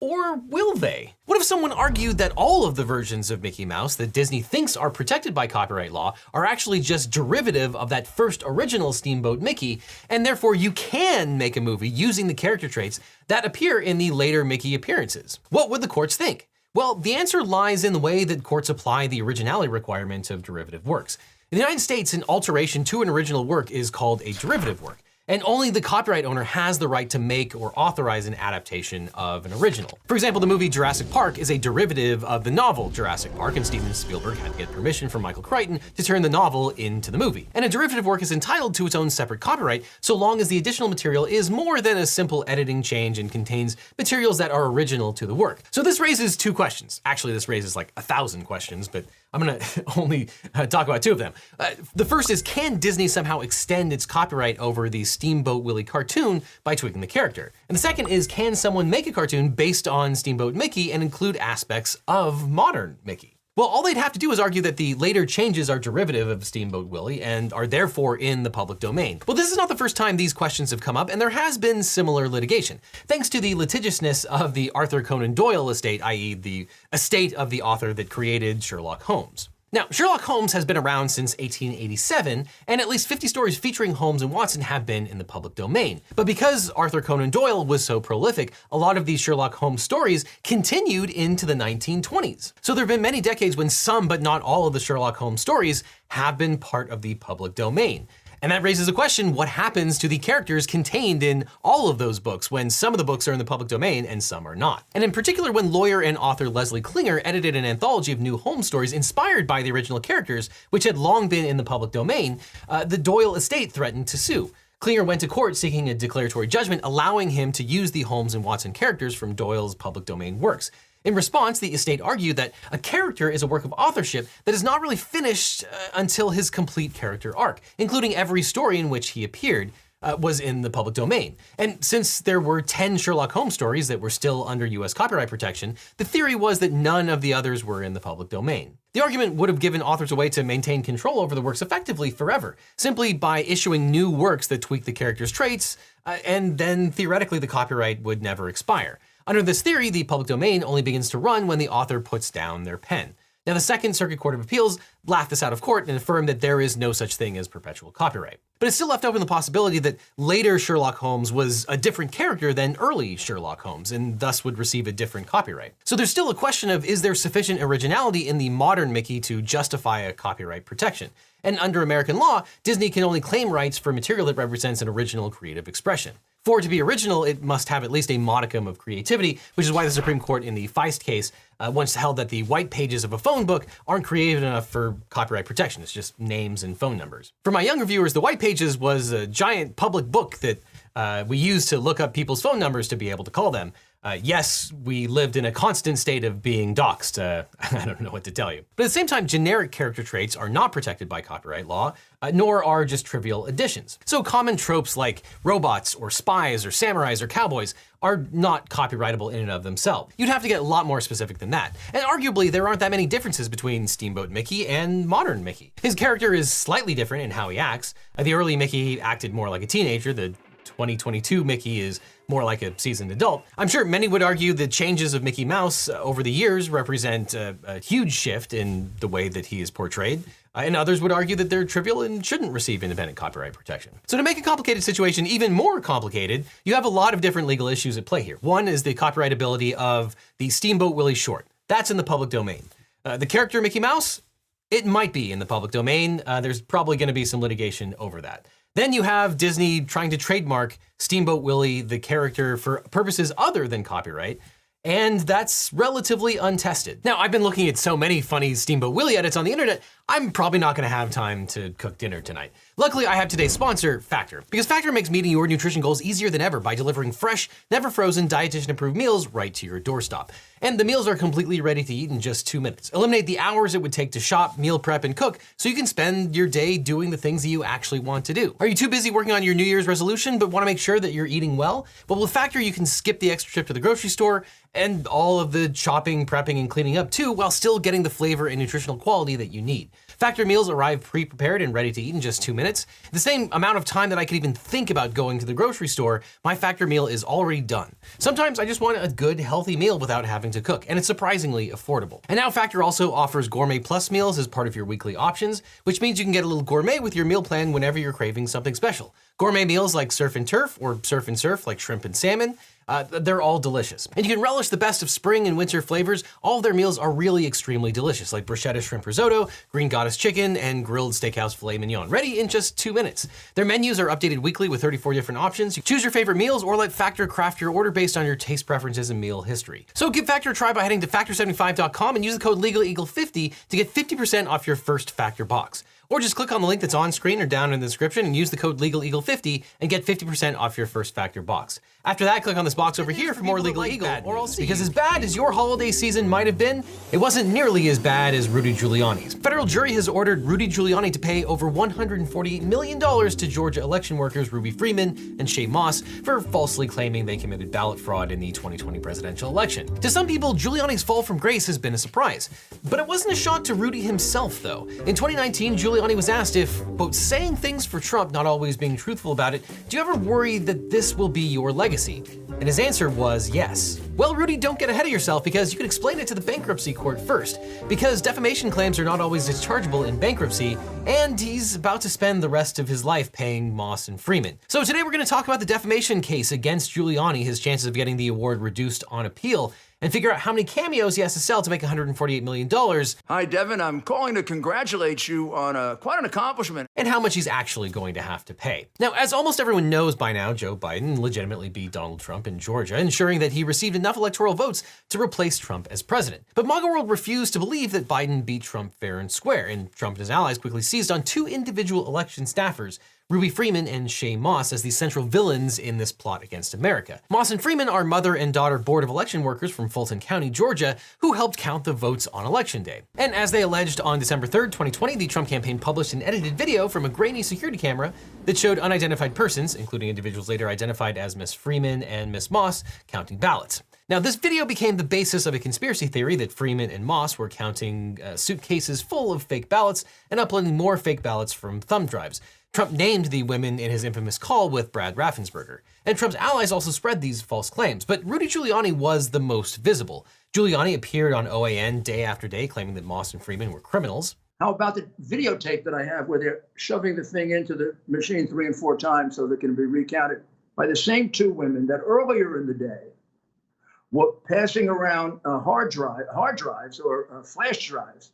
Or will they? What if someone argued that all of the versions of Mickey Mouse that Disney thinks are protected by copyright law are actually just derivative of that first original Steamboat Mickey, and therefore you can make a movie using the character traits that appear in the later Mickey appearances? What would the courts think? Well, the answer lies in the way that courts apply the originality requirement of derivative works. In the United States, an alteration to an original work is called a derivative work and only the copyright owner has the right to make or authorize an adaptation of an original. For example, the movie Jurassic Park is a derivative of the novel Jurassic Park, and Steven Spielberg had to get permission from Michael Crichton to turn the novel into the movie. And a derivative work is entitled to its own separate copyright so long as the additional material is more than a simple editing change and contains materials that are original to the work. So this raises two questions. Actually, this raises like a thousand questions, but I'm gonna only uh, talk about two of them. Uh, the first is, can Disney somehow extend its copyright over the Steamboat Willie cartoon by tweaking the character. And the second is can someone make a cartoon based on Steamboat Mickey and include aspects of modern Mickey? Well, all they'd have to do is argue that the later changes are derivative of Steamboat Willie and are therefore in the public domain. Well, this is not the first time these questions have come up, and there has been similar litigation. Thanks to the litigiousness of the Arthur Conan Doyle estate, i.e., the estate of the author that created Sherlock Holmes. Now, Sherlock Holmes has been around since 1887, and at least 50 stories featuring Holmes and Watson have been in the public domain. But because Arthur Conan Doyle was so prolific, a lot of these Sherlock Holmes stories continued into the 1920s. So there have been many decades when some, but not all, of the Sherlock Holmes stories have been part of the public domain. And that raises a question what happens to the characters contained in all of those books when some of the books are in the public domain and some are not? And in particular, when lawyer and author Leslie Klinger edited an anthology of new Holmes stories inspired by the original characters, which had long been in the public domain, uh, the Doyle estate threatened to sue. Klinger went to court seeking a declaratory judgment allowing him to use the Holmes and Watson characters from Doyle's public domain works. In response, the estate argued that a character is a work of authorship that is not really finished uh, until his complete character arc, including every story in which he appeared. Uh, was in the public domain. And since there were 10 Sherlock Holmes stories that were still under US copyright protection, the theory was that none of the others were in the public domain. The argument would have given authors a way to maintain control over the works effectively forever, simply by issuing new works that tweak the character's traits, uh, and then theoretically the copyright would never expire. Under this theory, the public domain only begins to run when the author puts down their pen. Now, the Second Circuit Court of Appeals laughed this out of court and affirmed that there is no such thing as perpetual copyright. But it still left open the possibility that later Sherlock Holmes was a different character than early Sherlock Holmes and thus would receive a different copyright. So there's still a question of is there sufficient originality in the modern Mickey to justify a copyright protection? And under American law, Disney can only claim rights for material that represents an original creative expression. For it to be original, it must have at least a modicum of creativity, which is why the Supreme Court in the Feist case uh, once held that the white pages of a phone book aren't creative enough for copyright protection. It's just names and phone numbers. For my younger viewers, the white pages was a giant public book that uh, we used to look up people's phone numbers to be able to call them. Uh, yes, we lived in a constant state of being doxxed. Uh, I don't know what to tell you. But at the same time, generic character traits are not protected by copyright law, uh, nor are just trivial additions. So common tropes like robots or spies or samurais or cowboys are not copyrightable in and of themselves. You'd have to get a lot more specific than that. And arguably, there aren't that many differences between Steamboat Mickey and modern Mickey. His character is slightly different in how he acts. Uh, the early Mickey acted more like a teenager. The 2022 Mickey is more like a seasoned adult. I'm sure many would argue the changes of Mickey Mouse over the years represent a, a, huge shift in the way that he is portrayed. Uh, and others would argue that they're trivial and shouldn't receive independent copyright protection. So, to make a complicated situation even more complicated, you have a lot of different legal issues at play here. One is the copyrightability of the Steamboat Willie short. That's in the public domain. Uh, the character Mickey Mouse, it might be in the public domain. Uh, there's probably going to be some litigation over that. Then you have Disney trying to trademark Steamboat Willie, the character, for purposes other than copyright. And that's relatively untested. Now, I've been looking at so many funny Steamboat Willie edits on the internet, I'm probably not gonna have time to cook dinner tonight. Luckily, I have today's sponsor, Factor, because Factor makes meeting your nutrition goals easier than ever by delivering fresh, never frozen, dietitian approved meals right to your doorstep. And the meals are completely ready to eat in just two minutes. Eliminate the hours it would take to shop, meal prep, and cook so you can spend your day doing the things that you actually want to do. Are you too busy working on your New Year's resolution but want to make sure that you're eating well? Well, with Factor, you can skip the extra trip to the grocery store and all of the shopping, prepping, and cleaning up too, while still getting the flavor and nutritional quality that you need. Factor meals arrive pre-prepared and ready to eat in just two minutes. The same amount of time that I could even think about going to the grocery store, my Factor meal is already done. Sometimes I just want a good, healthy meal without having to cook, and it's surprisingly affordable. And now Factor also offers Gourmet Plus meals as part of your weekly options, which means you can get a little gourmet with your meal plan whenever you're craving something special. Gourmet meals like surf and turf or surf and surf like shrimp and salmon, uh, they're all delicious. And you can relish the best of spring and winter flavors. All of their meals are really extremely delicious, like bruschetta shrimp risotto, green goddess chicken, and grilled steakhouse filet mignon, ready in just two minutes. Their menus are updated weekly with 34 different options. You choose your favorite meals or let Factor craft your order based on your taste preferences and meal history. So give Factor a try by heading to factor75.com and use the code LegalEagle50 to get 50% off your first Factor box. Or just click on the link that's on screen or down in the description and use the code LegalEagle50 and get 50% off your first factor box. After that, click on this box over here for more Legal Eagle, or else because as bad as your holiday season might have been, it wasn't nearly as bad as Rudy Giuliani's. Federal jury has ordered Rudy Giuliani to pay over $148 million to Georgia election workers Ruby Freeman and Shaye Moss for falsely claiming they committed ballot fraud in the 2020 presidential election. To some people, Giuliani's fall from grace has been a surprise. But it wasn't a shock to Rudy himself, though. In 2019, Giuliani was asked if, quote, saying things for Trump, not always being truthful about it, do you ever worry that this will be your legacy? And his answer was yes. Well, Rudy, don't get ahead of yourself because you can explain it to the bankruptcy court first. Because defamation claims are not always dischargeable in bankruptcy, and he's about to spend the rest of his life paying Moss and Freeman. So today we're going to talk about the defamation case against Giuliani, his chances of getting the award reduced on appeal, and figure out how many cameos he has to sell to make $148 million. Hi, Devin. I'm calling to congratulate you on a, quite an accomplishment. And how much he's actually going to have to pay. Now, as almost everyone knows by now, Joe Biden legitimately beat Donald Trump in Georgia, ensuring that he received enough electoral votes to replace Trump as president. But MAGA World refused to believe that Biden beat Trump fair and square, and Trump and his allies quickly seized on two individual election staffers Ruby Freeman and Shaye Moss as the central villains in this plot against America. Moss and Freeman are mother and daughter Board of Election workers from Fulton County, Georgia, who helped count the votes on Election Day. And as they alleged on December 3rd, 2020, the Trump campaign published an edited video from a grainy security camera that showed unidentified persons, including individuals later identified as Miss Freeman and Miss Moss, counting ballots. Now, this video became the basis of a conspiracy theory that Freeman and Moss were counting uh, suitcases full of fake ballots and uploading more fake ballots from thumb drives. Trump named the women in his infamous call with Brad Raffensperger. And Trump's allies also spread these false claims, but Rudy Giuliani was the most visible. Giuliani appeared on OAN day after day claiming that Moss and Freeman were criminals. How about the videotape that I have where they're shoving the thing into the machine three and four times so that it can be recounted by the same two women that earlier in the day were passing around uh, hard drive, hard drives or uh, flash drives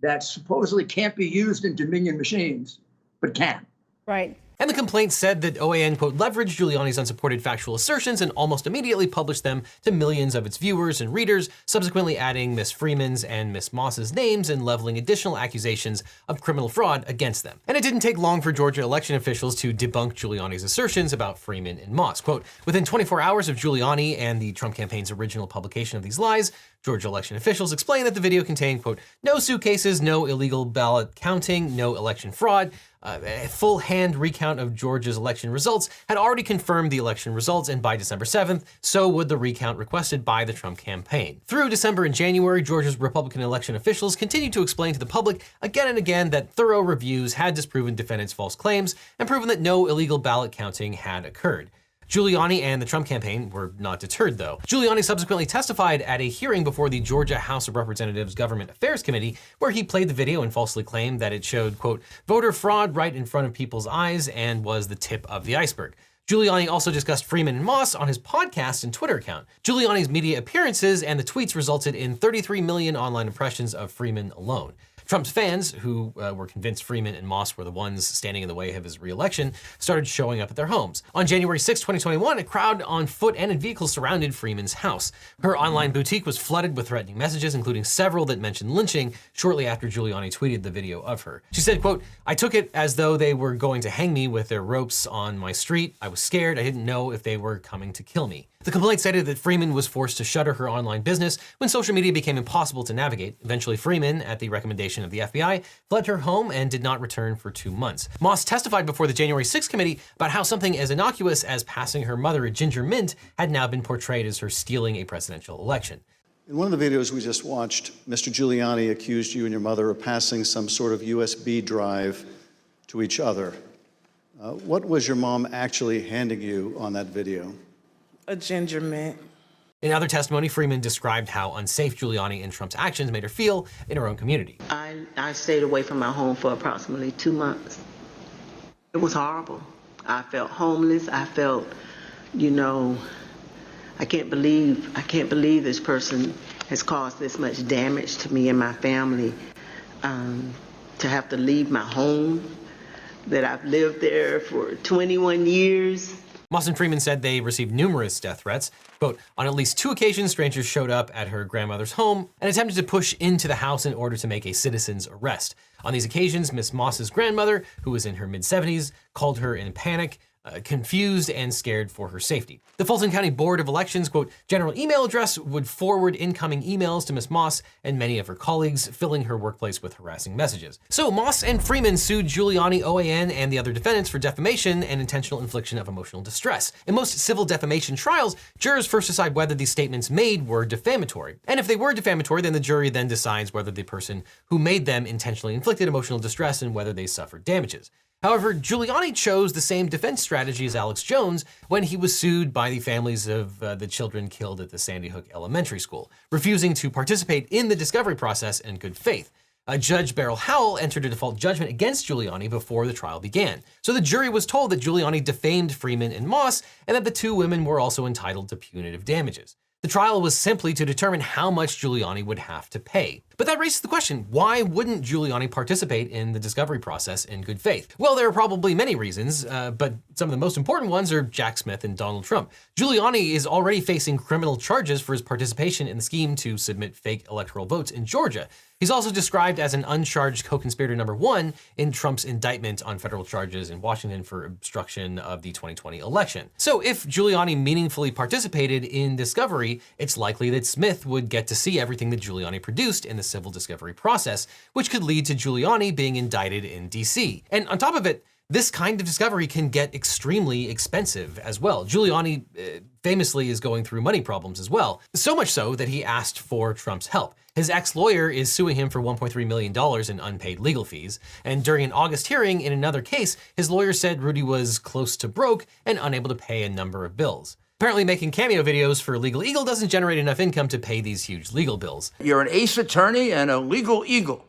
that supposedly can't be used in Dominion machines but can. Right. And the complaint said that OAN, quote, leveraged Giuliani's unsupported factual assertions and almost immediately published them to millions of its viewers and readers, subsequently adding Miss Freeman's and Miss Moss's names and leveling additional accusations of criminal fraud against them. And it didn't take long for Georgia election officials to debunk Giuliani's assertions about Freeman and Moss. Quote, within 24 hours of Giuliani and the Trump campaign's original publication of these lies, Georgia election officials explained that the video contained, quote, no suitcases, no illegal ballot counting, no election fraud. Uh, a full hand recount of Georgia's election results had already confirmed the election results, and by December 7th, so would the recount requested by the Trump campaign. Through December and January, Georgia's Republican election officials continued to explain to the public again and again that thorough reviews had disproven defendants' false claims and proven that no illegal ballot counting had occurred. Giuliani and the Trump campaign were not deterred, though. Giuliani subsequently testified at a hearing before the Georgia House of Representatives Government Affairs Committee, where he played the video and falsely claimed that it showed, quote, voter fraud right in front of people's eyes and was the tip of the iceberg. Giuliani also discussed Freeman and Moss on his podcast and Twitter account. Giuliani's media appearances and the tweets resulted in 33 million online impressions of Freeman alone. Trump's fans, who uh, were convinced Freeman and Moss were the ones standing in the way of his reelection, started showing up at their homes. On January 6, 2021, a crowd on foot and in vehicles surrounded Freeman's house. Her online boutique was flooded with threatening messages, including several that mentioned lynching shortly after Giuliani tweeted the video of her. She said, quote, I took it as though they were going to hang me with their ropes on my street. I was scared. I didn't know if they were coming to kill me. The complaint stated that Freeman was forced to shutter her online business when social media became impossible to navigate. Eventually, Freeman, at the recommendation of the FBI, fled her home and did not return for two months. Moss testified before the January 6th committee about how something as innocuous as passing her mother a ginger mint had now been portrayed as her stealing a presidential election. In one of the videos we just watched, Mr. Giuliani accused you and your mother of passing some sort of USB drive to each other. Uh, what was your mom actually handing you on that video? A ginger mint. In other testimony, Freeman described how unsafe Giuliani and Trump's actions made her feel in her own community. I, I stayed away from my home for approximately two months. It was horrible. I felt homeless. I felt, you know, I can't believe I can't believe this person has caused this much damage to me and my family. Um, to have to leave my home that I've lived there for 21 years Moss and Freeman said they received numerous death threats. Quote, on at least two occasions, strangers showed up at her grandmother's home and attempted to push into the house in order to make a citizen's arrest. On these occasions, Miss Moss's grandmother, who was in her mid 70s, called her in panic uh, confused and scared for her safety. The Fulton County Board of Elections, quote, general email address would forward incoming emails to Miss Moss and many of her colleagues, filling her workplace with harassing messages. So Moss and Freeman sued Giuliani, OAN, and the other defendants for defamation and intentional infliction of emotional distress. In most civil defamation trials, jurors first decide whether these statements made were defamatory. And if they were defamatory, then the jury then decides whether the person who made them intentionally inflicted emotional distress and whether they suffered damages. However, Giuliani chose the same defense strategy as Alex Jones when he was sued by the families of uh, the children killed at the Sandy Hook Elementary School, refusing to participate in the discovery process in good faith. Uh, Judge Beryl Howell entered a default judgment against Giuliani before the trial began. So the jury was told that Giuliani defamed Freeman and Moss and that the two women were also entitled to punitive damages. The trial was simply to determine how much Giuliani would have to pay. But that raises the question, why wouldn't Giuliani participate in the discovery process in good faith? Well, there are probably many reasons, uh, but some of the most important ones are Jack Smith and Donald Trump. Giuliani is already facing criminal charges for his participation in the scheme to submit fake electoral votes in Georgia. He's also described as an uncharged co-conspirator number one in Trump's indictment on federal charges in Washington for obstruction of the 2020 election. So if Giuliani meaningfully participated in discovery, it's likely that Smith would get to see everything that Giuliani produced in the civil discovery process, which could lead to Giuliani being indicted in DC. And on top of it, this kind of discovery can get extremely expensive as well. Giuliani uh, famously is going through money problems as well, so much so that he asked for Trump's help. His ex-lawyer is suing him for $1.3 million in unpaid legal fees, and during an August hearing in another case, his lawyer said Rudy was close to broke and unable to pay a number of bills. Apparently making cameo videos for Legal Eagle doesn't generate enough income to pay these huge legal bills. You're an ace attorney and a legal eagle,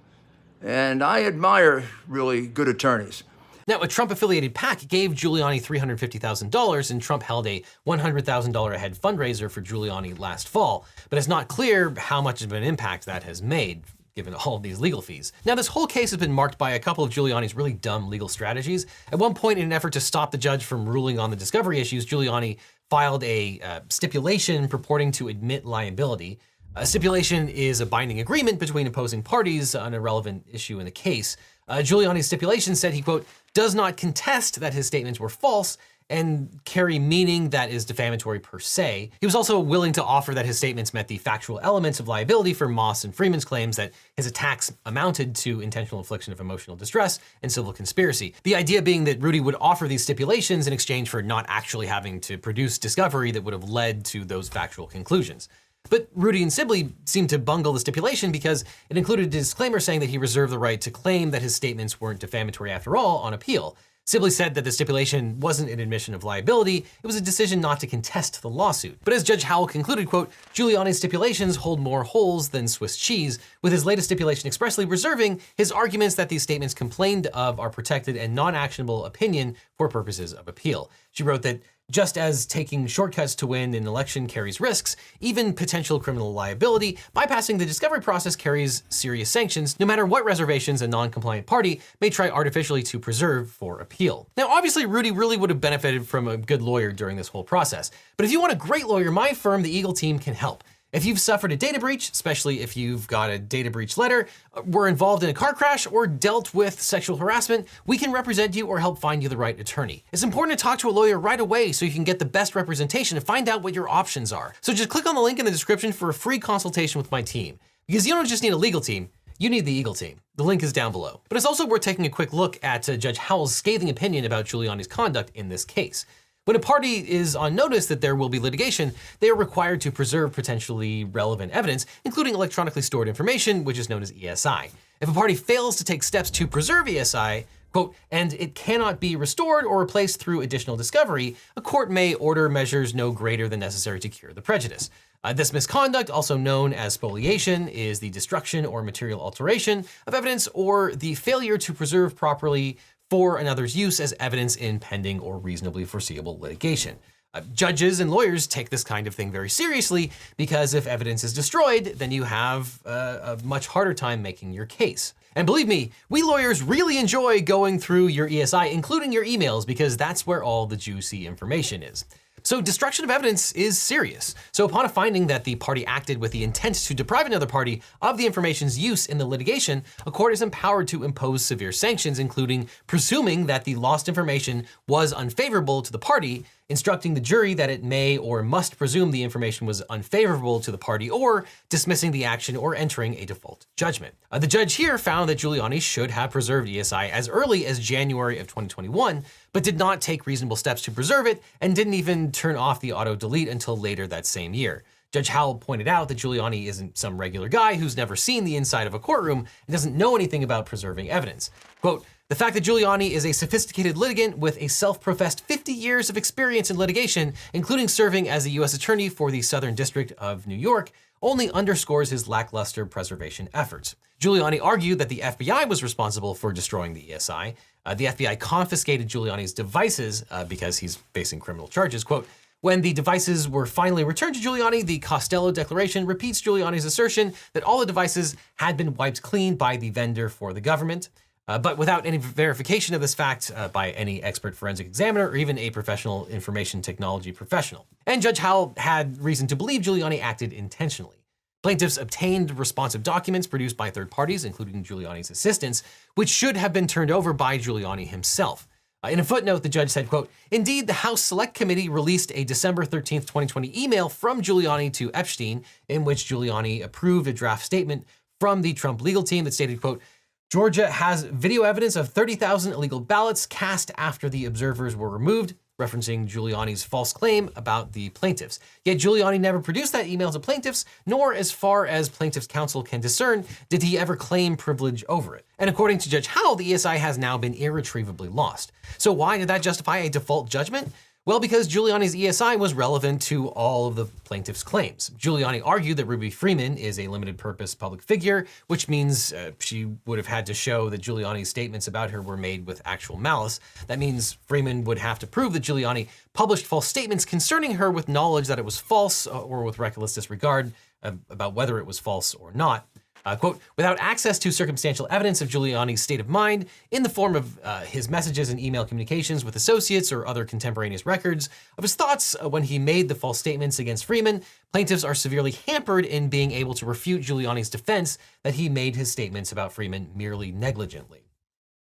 and I admire really good attorneys. Now, a Trump affiliated PAC gave Giuliani $350,000, and Trump held a $100,000 a head fundraiser for Giuliani last fall, but it's not clear how much of an impact that has made given all of these legal fees. Now, this whole case has been marked by a couple of Giuliani's really dumb legal strategies. At one point, in an effort to stop the judge from ruling on the discovery issues, Giuliani filed a uh, stipulation purporting to admit liability. A stipulation is a binding agreement between opposing parties on a relevant issue in the case. Uh, Giuliani's stipulation said he, quote, does not contest that his statements were false and carry meaning that is defamatory per se. He was also willing to offer that his statements met the factual elements of liability for Moss and Freeman's claims that his attacks amounted to intentional infliction of emotional distress and civil conspiracy. The idea being that Rudy would offer these stipulations in exchange for not actually having to produce discovery that would have led to those factual conclusions. But Rudy and Sibley seemed to bungle the stipulation because it included a disclaimer saying that he reserved the right to claim that his statements weren't defamatory after all on appeal. Sibley said that the stipulation wasn't an admission of liability, it was a decision not to contest the lawsuit. But as Judge Howell concluded, quote, Giuliani's stipulations hold more holes than Swiss cheese, with his latest stipulation expressly reserving his arguments that these statements complained of are protected and non-actionable opinion for purposes of appeal. She wrote that just as taking shortcuts to win an election carries risks, even potential criminal liability, bypassing the discovery process carries serious sanctions, no matter what reservations a non-compliant party may try artificially to preserve for appeal. Now, obviously, Rudy really would have benefited from a good lawyer during this whole process. But if you want a great lawyer, my firm, the Eagle team, can help. If you've suffered a data breach, especially if you've got a data breach letter, uh, were involved in a car crash, or dealt with sexual harassment, we can represent you or help find you the right attorney. It's important to talk to a lawyer right away so you can get the best representation and find out what your options are. So just click on the link in the description for a free consultation with my team. Because you don't just need a legal team, you need the Eagle team. The link is down below. But it's also worth taking a quick look at uh, Judge Howell's scathing opinion about Giuliani's conduct in this case. When a party is on notice that there will be litigation, they are required to preserve potentially relevant evidence, including electronically stored information, which is known as ESI. If a party fails to take steps to preserve ESI, quote, and it cannot be restored or replaced through additional discovery, a court may order measures no greater than necessary to cure the prejudice. Uh, this misconduct, also known as spoliation, is the destruction or material alteration of evidence or the failure to preserve properly for another's use as evidence in pending or reasonably foreseeable litigation. Uh, judges and lawyers take this kind of thing very seriously because if evidence is destroyed, then you have uh, a much harder time making your case. And believe me, we lawyers really enjoy going through your ESI, including your emails, because that's where all the juicy information is. So destruction of evidence is serious. So upon a finding that the party acted with the intent to deprive another party of the information's use in the litigation, a court is empowered to impose severe sanctions, including presuming that the lost information was unfavorable to the party, instructing the jury that it may or must presume the information was unfavorable to the party, or dismissing the action or entering a default judgment. Uh, the judge here found that Giuliani should have preserved ESI as early as January of 2021, but did not take reasonable steps to preserve it and didn't even turn off the auto delete until later that same year. Judge Howell pointed out that Giuliani isn't some regular guy who's never seen the inside of a courtroom and doesn't know anything about preserving evidence. Quote, the fact that Giuliani is a sophisticated litigant with a self professed 50 years of experience in litigation, including serving as a U.S. Attorney for the Southern District of New York, only underscores his lackluster preservation efforts. Giuliani argued that the FBI was responsible for destroying the ESI. Uh, the FBI confiscated Giuliani's devices uh, because he's facing criminal charges. Quote, when the devices were finally returned to Giuliani, the Costello Declaration repeats Giuliani's assertion that all the devices had been wiped clean by the vendor for the government. Uh, but without any verification of this fact uh, by any expert forensic examiner or even a professional information technology professional. And Judge Howell had reason to believe Giuliani acted intentionally. Plaintiffs obtained responsive documents produced by third parties, including Giuliani's assistants, which should have been turned over by Giuliani himself. Uh, in a footnote, the judge said, quote, Indeed, the House Select Committee released a December 13th, 2020 email from Giuliani to Epshteyn in which Giuliani approved a draft statement from the Trump legal team that stated, quote, Georgia has video evidence of 30,000 illegal ballots cast after the observers were removed, referencing Giuliani's false claim about the plaintiffs. Yet Giuliani never produced that email to plaintiffs, nor, as far as plaintiffs' counsel can discern, did he ever claim privilege over it. And according to Judge Howell, the ESI has now been irretrievably lost. So why did that justify a default judgment? Well, because Giuliani's ESI was relevant to all of the plaintiff's claims. Giuliani argued that Ruby Freeman is a limited purpose public figure, which means uh, she would have had to show that Giuliani's statements about her were made with actual malice. That means Freeman would have to prove that Giuliani published false statements concerning her with knowledge that it was false uh, or with reckless disregard uh, about whether it was false or not. Uh, quote, without access to circumstantial evidence of Giuliani's state of mind in the form of uh, his messages and email communications with associates or other contemporaneous records of his thoughts uh, when he made the false statements against Freeman, plaintiffs are severely hampered in being able to refute Giuliani's defense that he made his statements about Freeman merely negligently.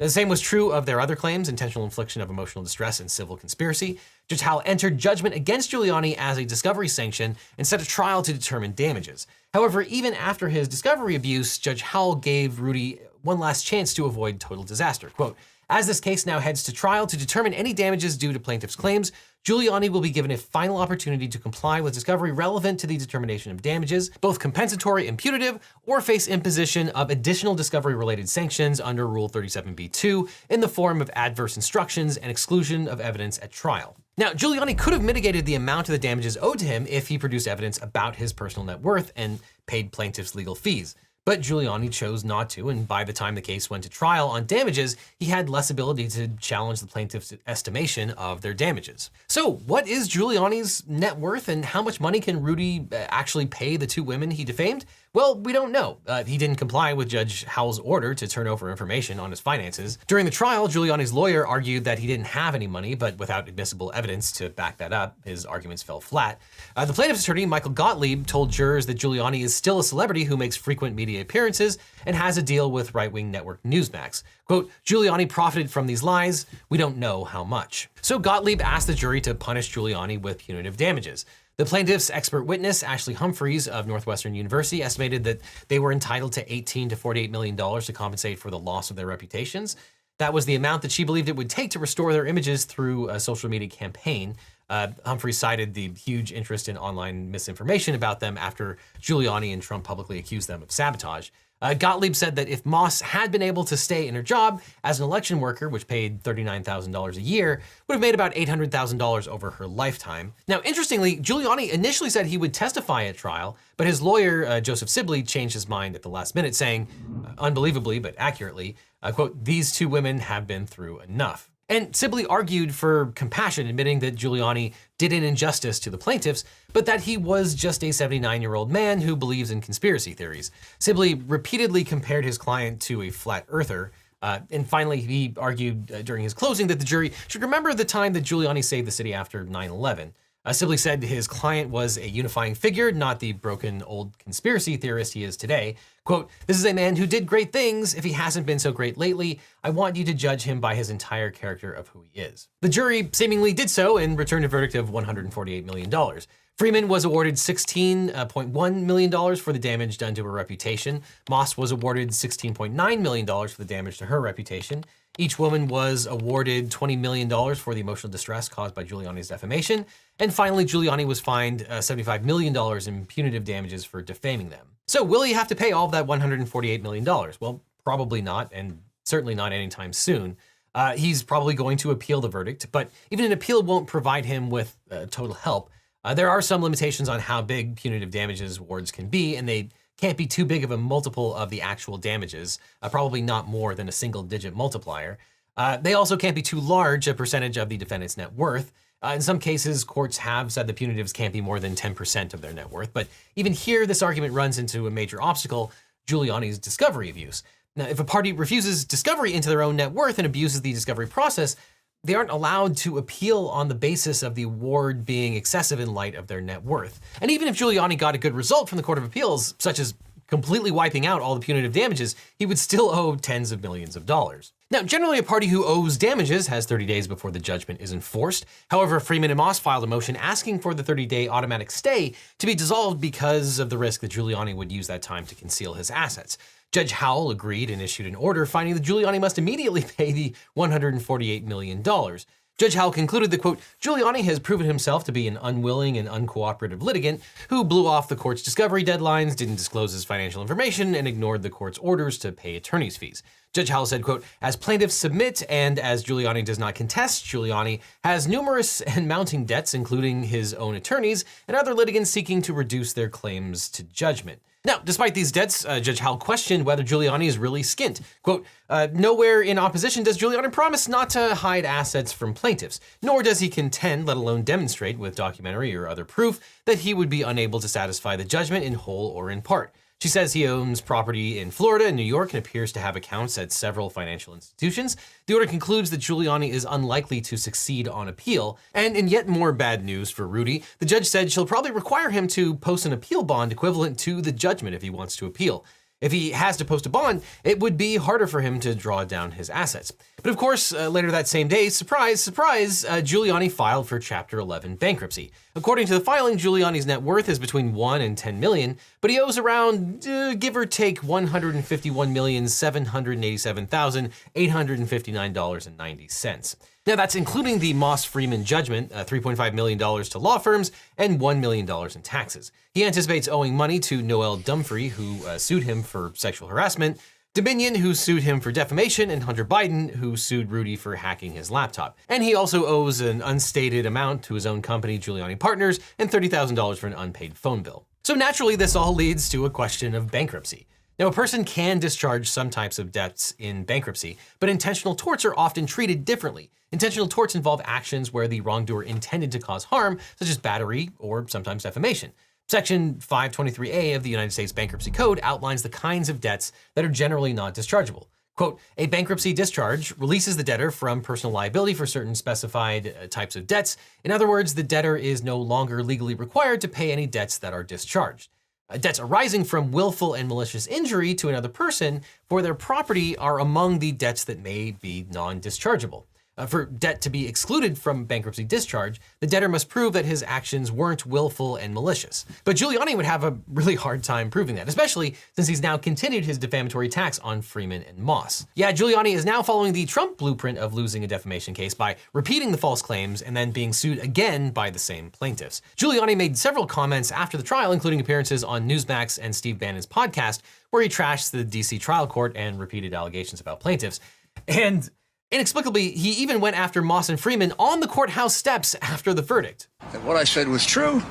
The same was true of their other claims intentional infliction of emotional distress and civil conspiracy. Judge Howell entered judgment against Giuliani as a discovery sanction and set a trial to determine damages. However, even after his discovery abuse, Judge Howell gave Rudy one last chance to avoid total disaster. Quote, as this case now heads to trial to determine any damages due to plaintiff's claims, Giuliani will be given a final opportunity to comply with discovery relevant to the determination of damages, both compensatory and punitive, or face imposition of additional discovery related sanctions under Rule 37b2 in the form of adverse instructions and exclusion of evidence at trial. Now, Giuliani could have mitigated the amount of the damages owed to him if he produced evidence about his personal net worth and paid plaintiffs legal fees. But Giuliani chose not to, and by the time the case went to trial on damages, he had less ability to challenge the plaintiff's estimation of their damages. So, what is Giuliani's net worth, and how much money can Rudy uh, actually pay the two women he defamed? Well, we don't know. Uh, he didn't comply with Judge Howell's order to turn over information on his finances. During the trial, Giuliani's lawyer argued that he didn't have any money, but without admissible evidence to back that up, his arguments fell flat. Uh, the plaintiff's attorney, Michael Gottlieb, told jurors that Giuliani is still a celebrity who makes frequent media appearances and has a deal with right wing network Newsmax. Quote, Giuliani profited from these lies. We don't know how much. So Gottlieb asked the jury to punish Giuliani with punitive damages. The plaintiff's expert witness, Ashley Humphreys of Northwestern University, estimated that they were entitled to 18 to 48 million dollars to compensate for the loss of their reputations. That was the amount that she believed it would take to restore their images through a social media campaign. Uh, Humphreys cited the huge interest in online misinformation about them after Giuliani and Trump publicly accused them of sabotage. Uh, Gottlieb said that if Moss had been able to stay in her job as an election worker, which paid $39,000 a year, would have made about $800,000 over her lifetime. Now, interestingly, Giuliani initially said he would testify at trial, but his lawyer, uh, Joseph Sibley, changed his mind at the last minute, saying, uh, unbelievably but accurately, uh, quote, these two women have been through enough. And Sibley argued for compassion, admitting that Giuliani did an injustice to the plaintiffs, but that he was just a 79 year old man who believes in conspiracy theories. Sibley repeatedly compared his client to a flat earther. Uh, and finally, he argued uh, during his closing that the jury should remember the time that Giuliani saved the city after 9 11. Uh, Sibley said his client was a unifying figure, not the broken old conspiracy theorist he is today. Quote, This is a man who did great things. If he hasn't been so great lately, I want you to judge him by his entire character of who he is. The jury seemingly did so and returned a verdict of $148 million. Freeman was awarded $16.1 million for the damage done to her reputation. Moss was awarded $16.9 million for the damage to her reputation. Each woman was awarded $20 million for the emotional distress caused by Giuliani's defamation. And finally, Giuliani was fined uh, $75 million in punitive damages for defaming them. So, will he have to pay all of that $148 million? Well, probably not, and certainly not anytime soon. Uh, he's probably going to appeal the verdict, but even an appeal won't provide him with uh, total help. Uh, there are some limitations on how big punitive damages awards can be, and they can't be too big of a multiple of the actual damages, uh, probably not more than a single digit multiplier. Uh, they also can't be too large a percentage of the defendant's net worth. Uh, in some cases, courts have said the punitives can't be more than 10% of their net worth, but even here, this argument runs into a major obstacle Giuliani's discovery abuse. Now, if a party refuses discovery into their own net worth and abuses the discovery process, they aren't allowed to appeal on the basis of the award being excessive in light of their net worth. And even if Giuliani got a good result from the Court of Appeals, such as completely wiping out all the punitive damages, he would still owe tens of millions of dollars. Now, generally, a party who owes damages has 30 days before the judgment is enforced. However, Freeman and Moss filed a motion asking for the 30 day automatic stay to be dissolved because of the risk that Giuliani would use that time to conceal his assets. Judge Howell agreed and issued an order finding that Giuliani must immediately pay the $148 million. Judge Howell concluded that, quote, Giuliani has proven himself to be an unwilling and uncooperative litigant who blew off the court's discovery deadlines, didn't disclose his financial information, and ignored the court's orders to pay attorney's fees. Judge Howell said, quote, as plaintiffs submit and as Giuliani does not contest, Giuliani has numerous and mounting debts, including his own attorneys and other litigants seeking to reduce their claims to judgment. Now, despite these debts, uh, Judge Howell questioned whether Giuliani is really skint. Quote, uh, nowhere in opposition does Giuliani promise not to hide assets from plaintiffs, nor does he contend, let alone demonstrate with documentary or other proof, that he would be unable to satisfy the judgment in whole or in part. She says he owns property in Florida and New York and appears to have accounts at several financial institutions. The order concludes that Giuliani is unlikely to succeed on appeal. And in yet more bad news for Rudy, the judge said she'll probably require him to post an appeal bond equivalent to the judgment if he wants to appeal. If he has to post a bond, it would be harder for him to draw down his assets. But of course, uh, later that same day, surprise, surprise, uh, Giuliani filed for Chapter 11 bankruptcy. According to the filing, Giuliani's net worth is between 1 and 10 million, but he owes around, uh, give or take, $151,787,859.90. Now, that's including the Moss Freeman judgment, uh, $3.5 million to law firms, and $1 million in taxes. He anticipates owing money to Noelle Dunphy, who uh, sued him for sexual harassment, Dominion, who sued him for defamation, and Hunter Biden, who sued Rudy for hacking his laptop. And he also owes an unstated amount to his own company, Giuliani Partners, and $30,000 for an unpaid phone bill. So naturally, this all leads to a question of bankruptcy. Now, a person can discharge some types of debts in bankruptcy, but intentional torts are often treated differently. Intentional torts involve actions where the wrongdoer intended to cause harm, such as battery or sometimes defamation. Section 523A of the United States Bankruptcy Code outlines the kinds of debts that are generally not dischargeable. Quote, a bankruptcy discharge releases the debtor from personal liability for certain specified uh, types of debts. In other words, the debtor is no longer legally required to pay any debts that are discharged. Uh, debts arising from willful and malicious injury to another person for their property are among the debts that may be non dischargeable. Uh, for debt to be excluded from bankruptcy discharge, the debtor must prove that his actions weren't willful and malicious. But Giuliani would have a really hard time proving that, especially since he's now continued his defamatory attacks on Freeman and Moss. Yeah, Giuliani is now following the Trump blueprint of losing a defamation case by repeating the false claims and then being sued again by the same plaintiffs. Giuliani made several comments after the trial, including appearances on Newsmax and Steve Bannon's podcast, where he trashed the DC trial court and repeated allegations about plaintiffs. And Inexplicably, he even went after Moss and Freeman on the courthouse steps after the verdict. That what I said was true,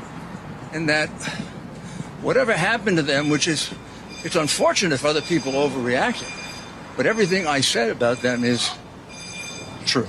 and that whatever happened to them, which is, it's unfortunate if other people overreacted, but everything I said about them is true.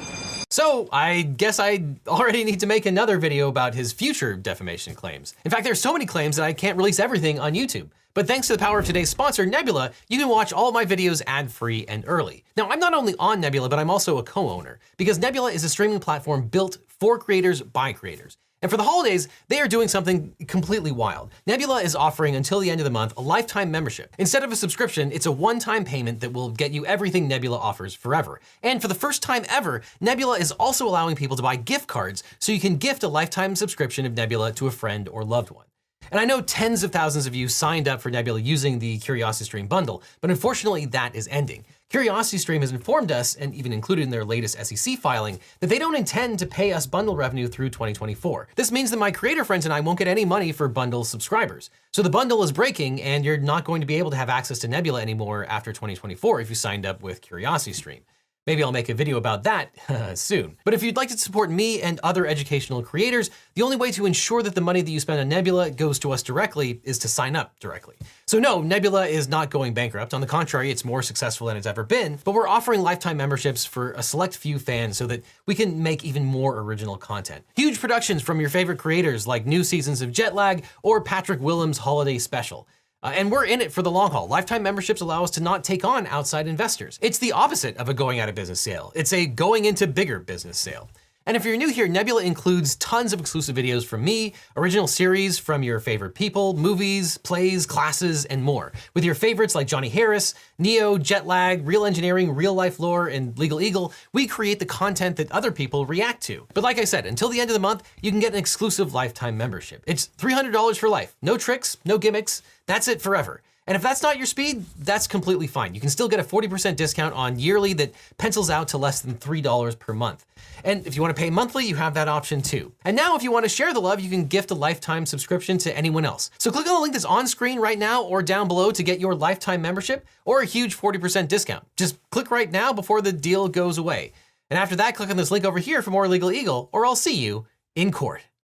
So I guess I already need to make another video about his future defamation claims. In fact, there's so many claims that I can't release everything on YouTube. But thanks to the power of today's sponsor, Nebula, you can watch all my videos ad-free and early. Now, I'm not only on Nebula, but I'm also a co-owner, because Nebula is a streaming platform built for creators by creators. And for the holidays, they are doing something completely wild. Nebula is offering until the end of the month a lifetime membership. Instead of a subscription, it's a one-time payment that will get you everything Nebula offers forever. And for the first time ever, Nebula is also allowing people to buy gift cards so you can gift a lifetime subscription of Nebula to a friend or loved one. And I know tens of thousands of you signed up for Nebula using the CuriosityStream bundle, but unfortunately that is ending. CuriosityStream has informed us, and even included in their latest SEC filing, that they don't intend to pay us bundle revenue through 2024. This means that my creator friends and I won't get any money for bundle subscribers. So the bundle is breaking, and you're not going to be able to have access to Nebula anymore after 2024 if you signed up with CuriosityStream. Maybe I'll make a video about that soon. But if you'd like to support me and other educational creators, the only way to ensure that the money that you spend on Nebula goes to us directly is to sign up directly. So no, Nebula is not going bankrupt. On the contrary, it's more successful than it's ever been, but we're offering lifetime memberships for a select few fans so that we can make even more original content. Huge productions from your favorite creators like new seasons of Jetlag or Patrick Willems' Holiday Special. Uh, and we're in it for the long haul. Lifetime memberships allow us to not take on outside investors. It's the opposite of a going out of business sale. It's a going into bigger business sale. And if you're new here, Nebula includes tons of exclusive videos from me, original series from your favorite people, movies, plays, classes, and more. With your favorites like Johnny Harris, Neo, Jetlag, Real Engineering, Real Life Lore, and Legal Eagle, we create the content that other people react to. But like I said, until the end of the month, you can get an exclusive lifetime membership. It's $300 for life. No tricks, no gimmicks. That's it forever. And if that's not your speed, that's completely fine. You can still get a 40% discount on yearly that pencils out to less than $3 per month. And if you want to pay monthly, you have that option too. And now if you want to share the love, you can gift a lifetime subscription to anyone else. So click on the link that's on screen right now or down below to get your lifetime membership or a huge 40% discount. Just click right now before the deal goes away. And after that, click on this link over here for more Legal Eagle, or I'll see you in court.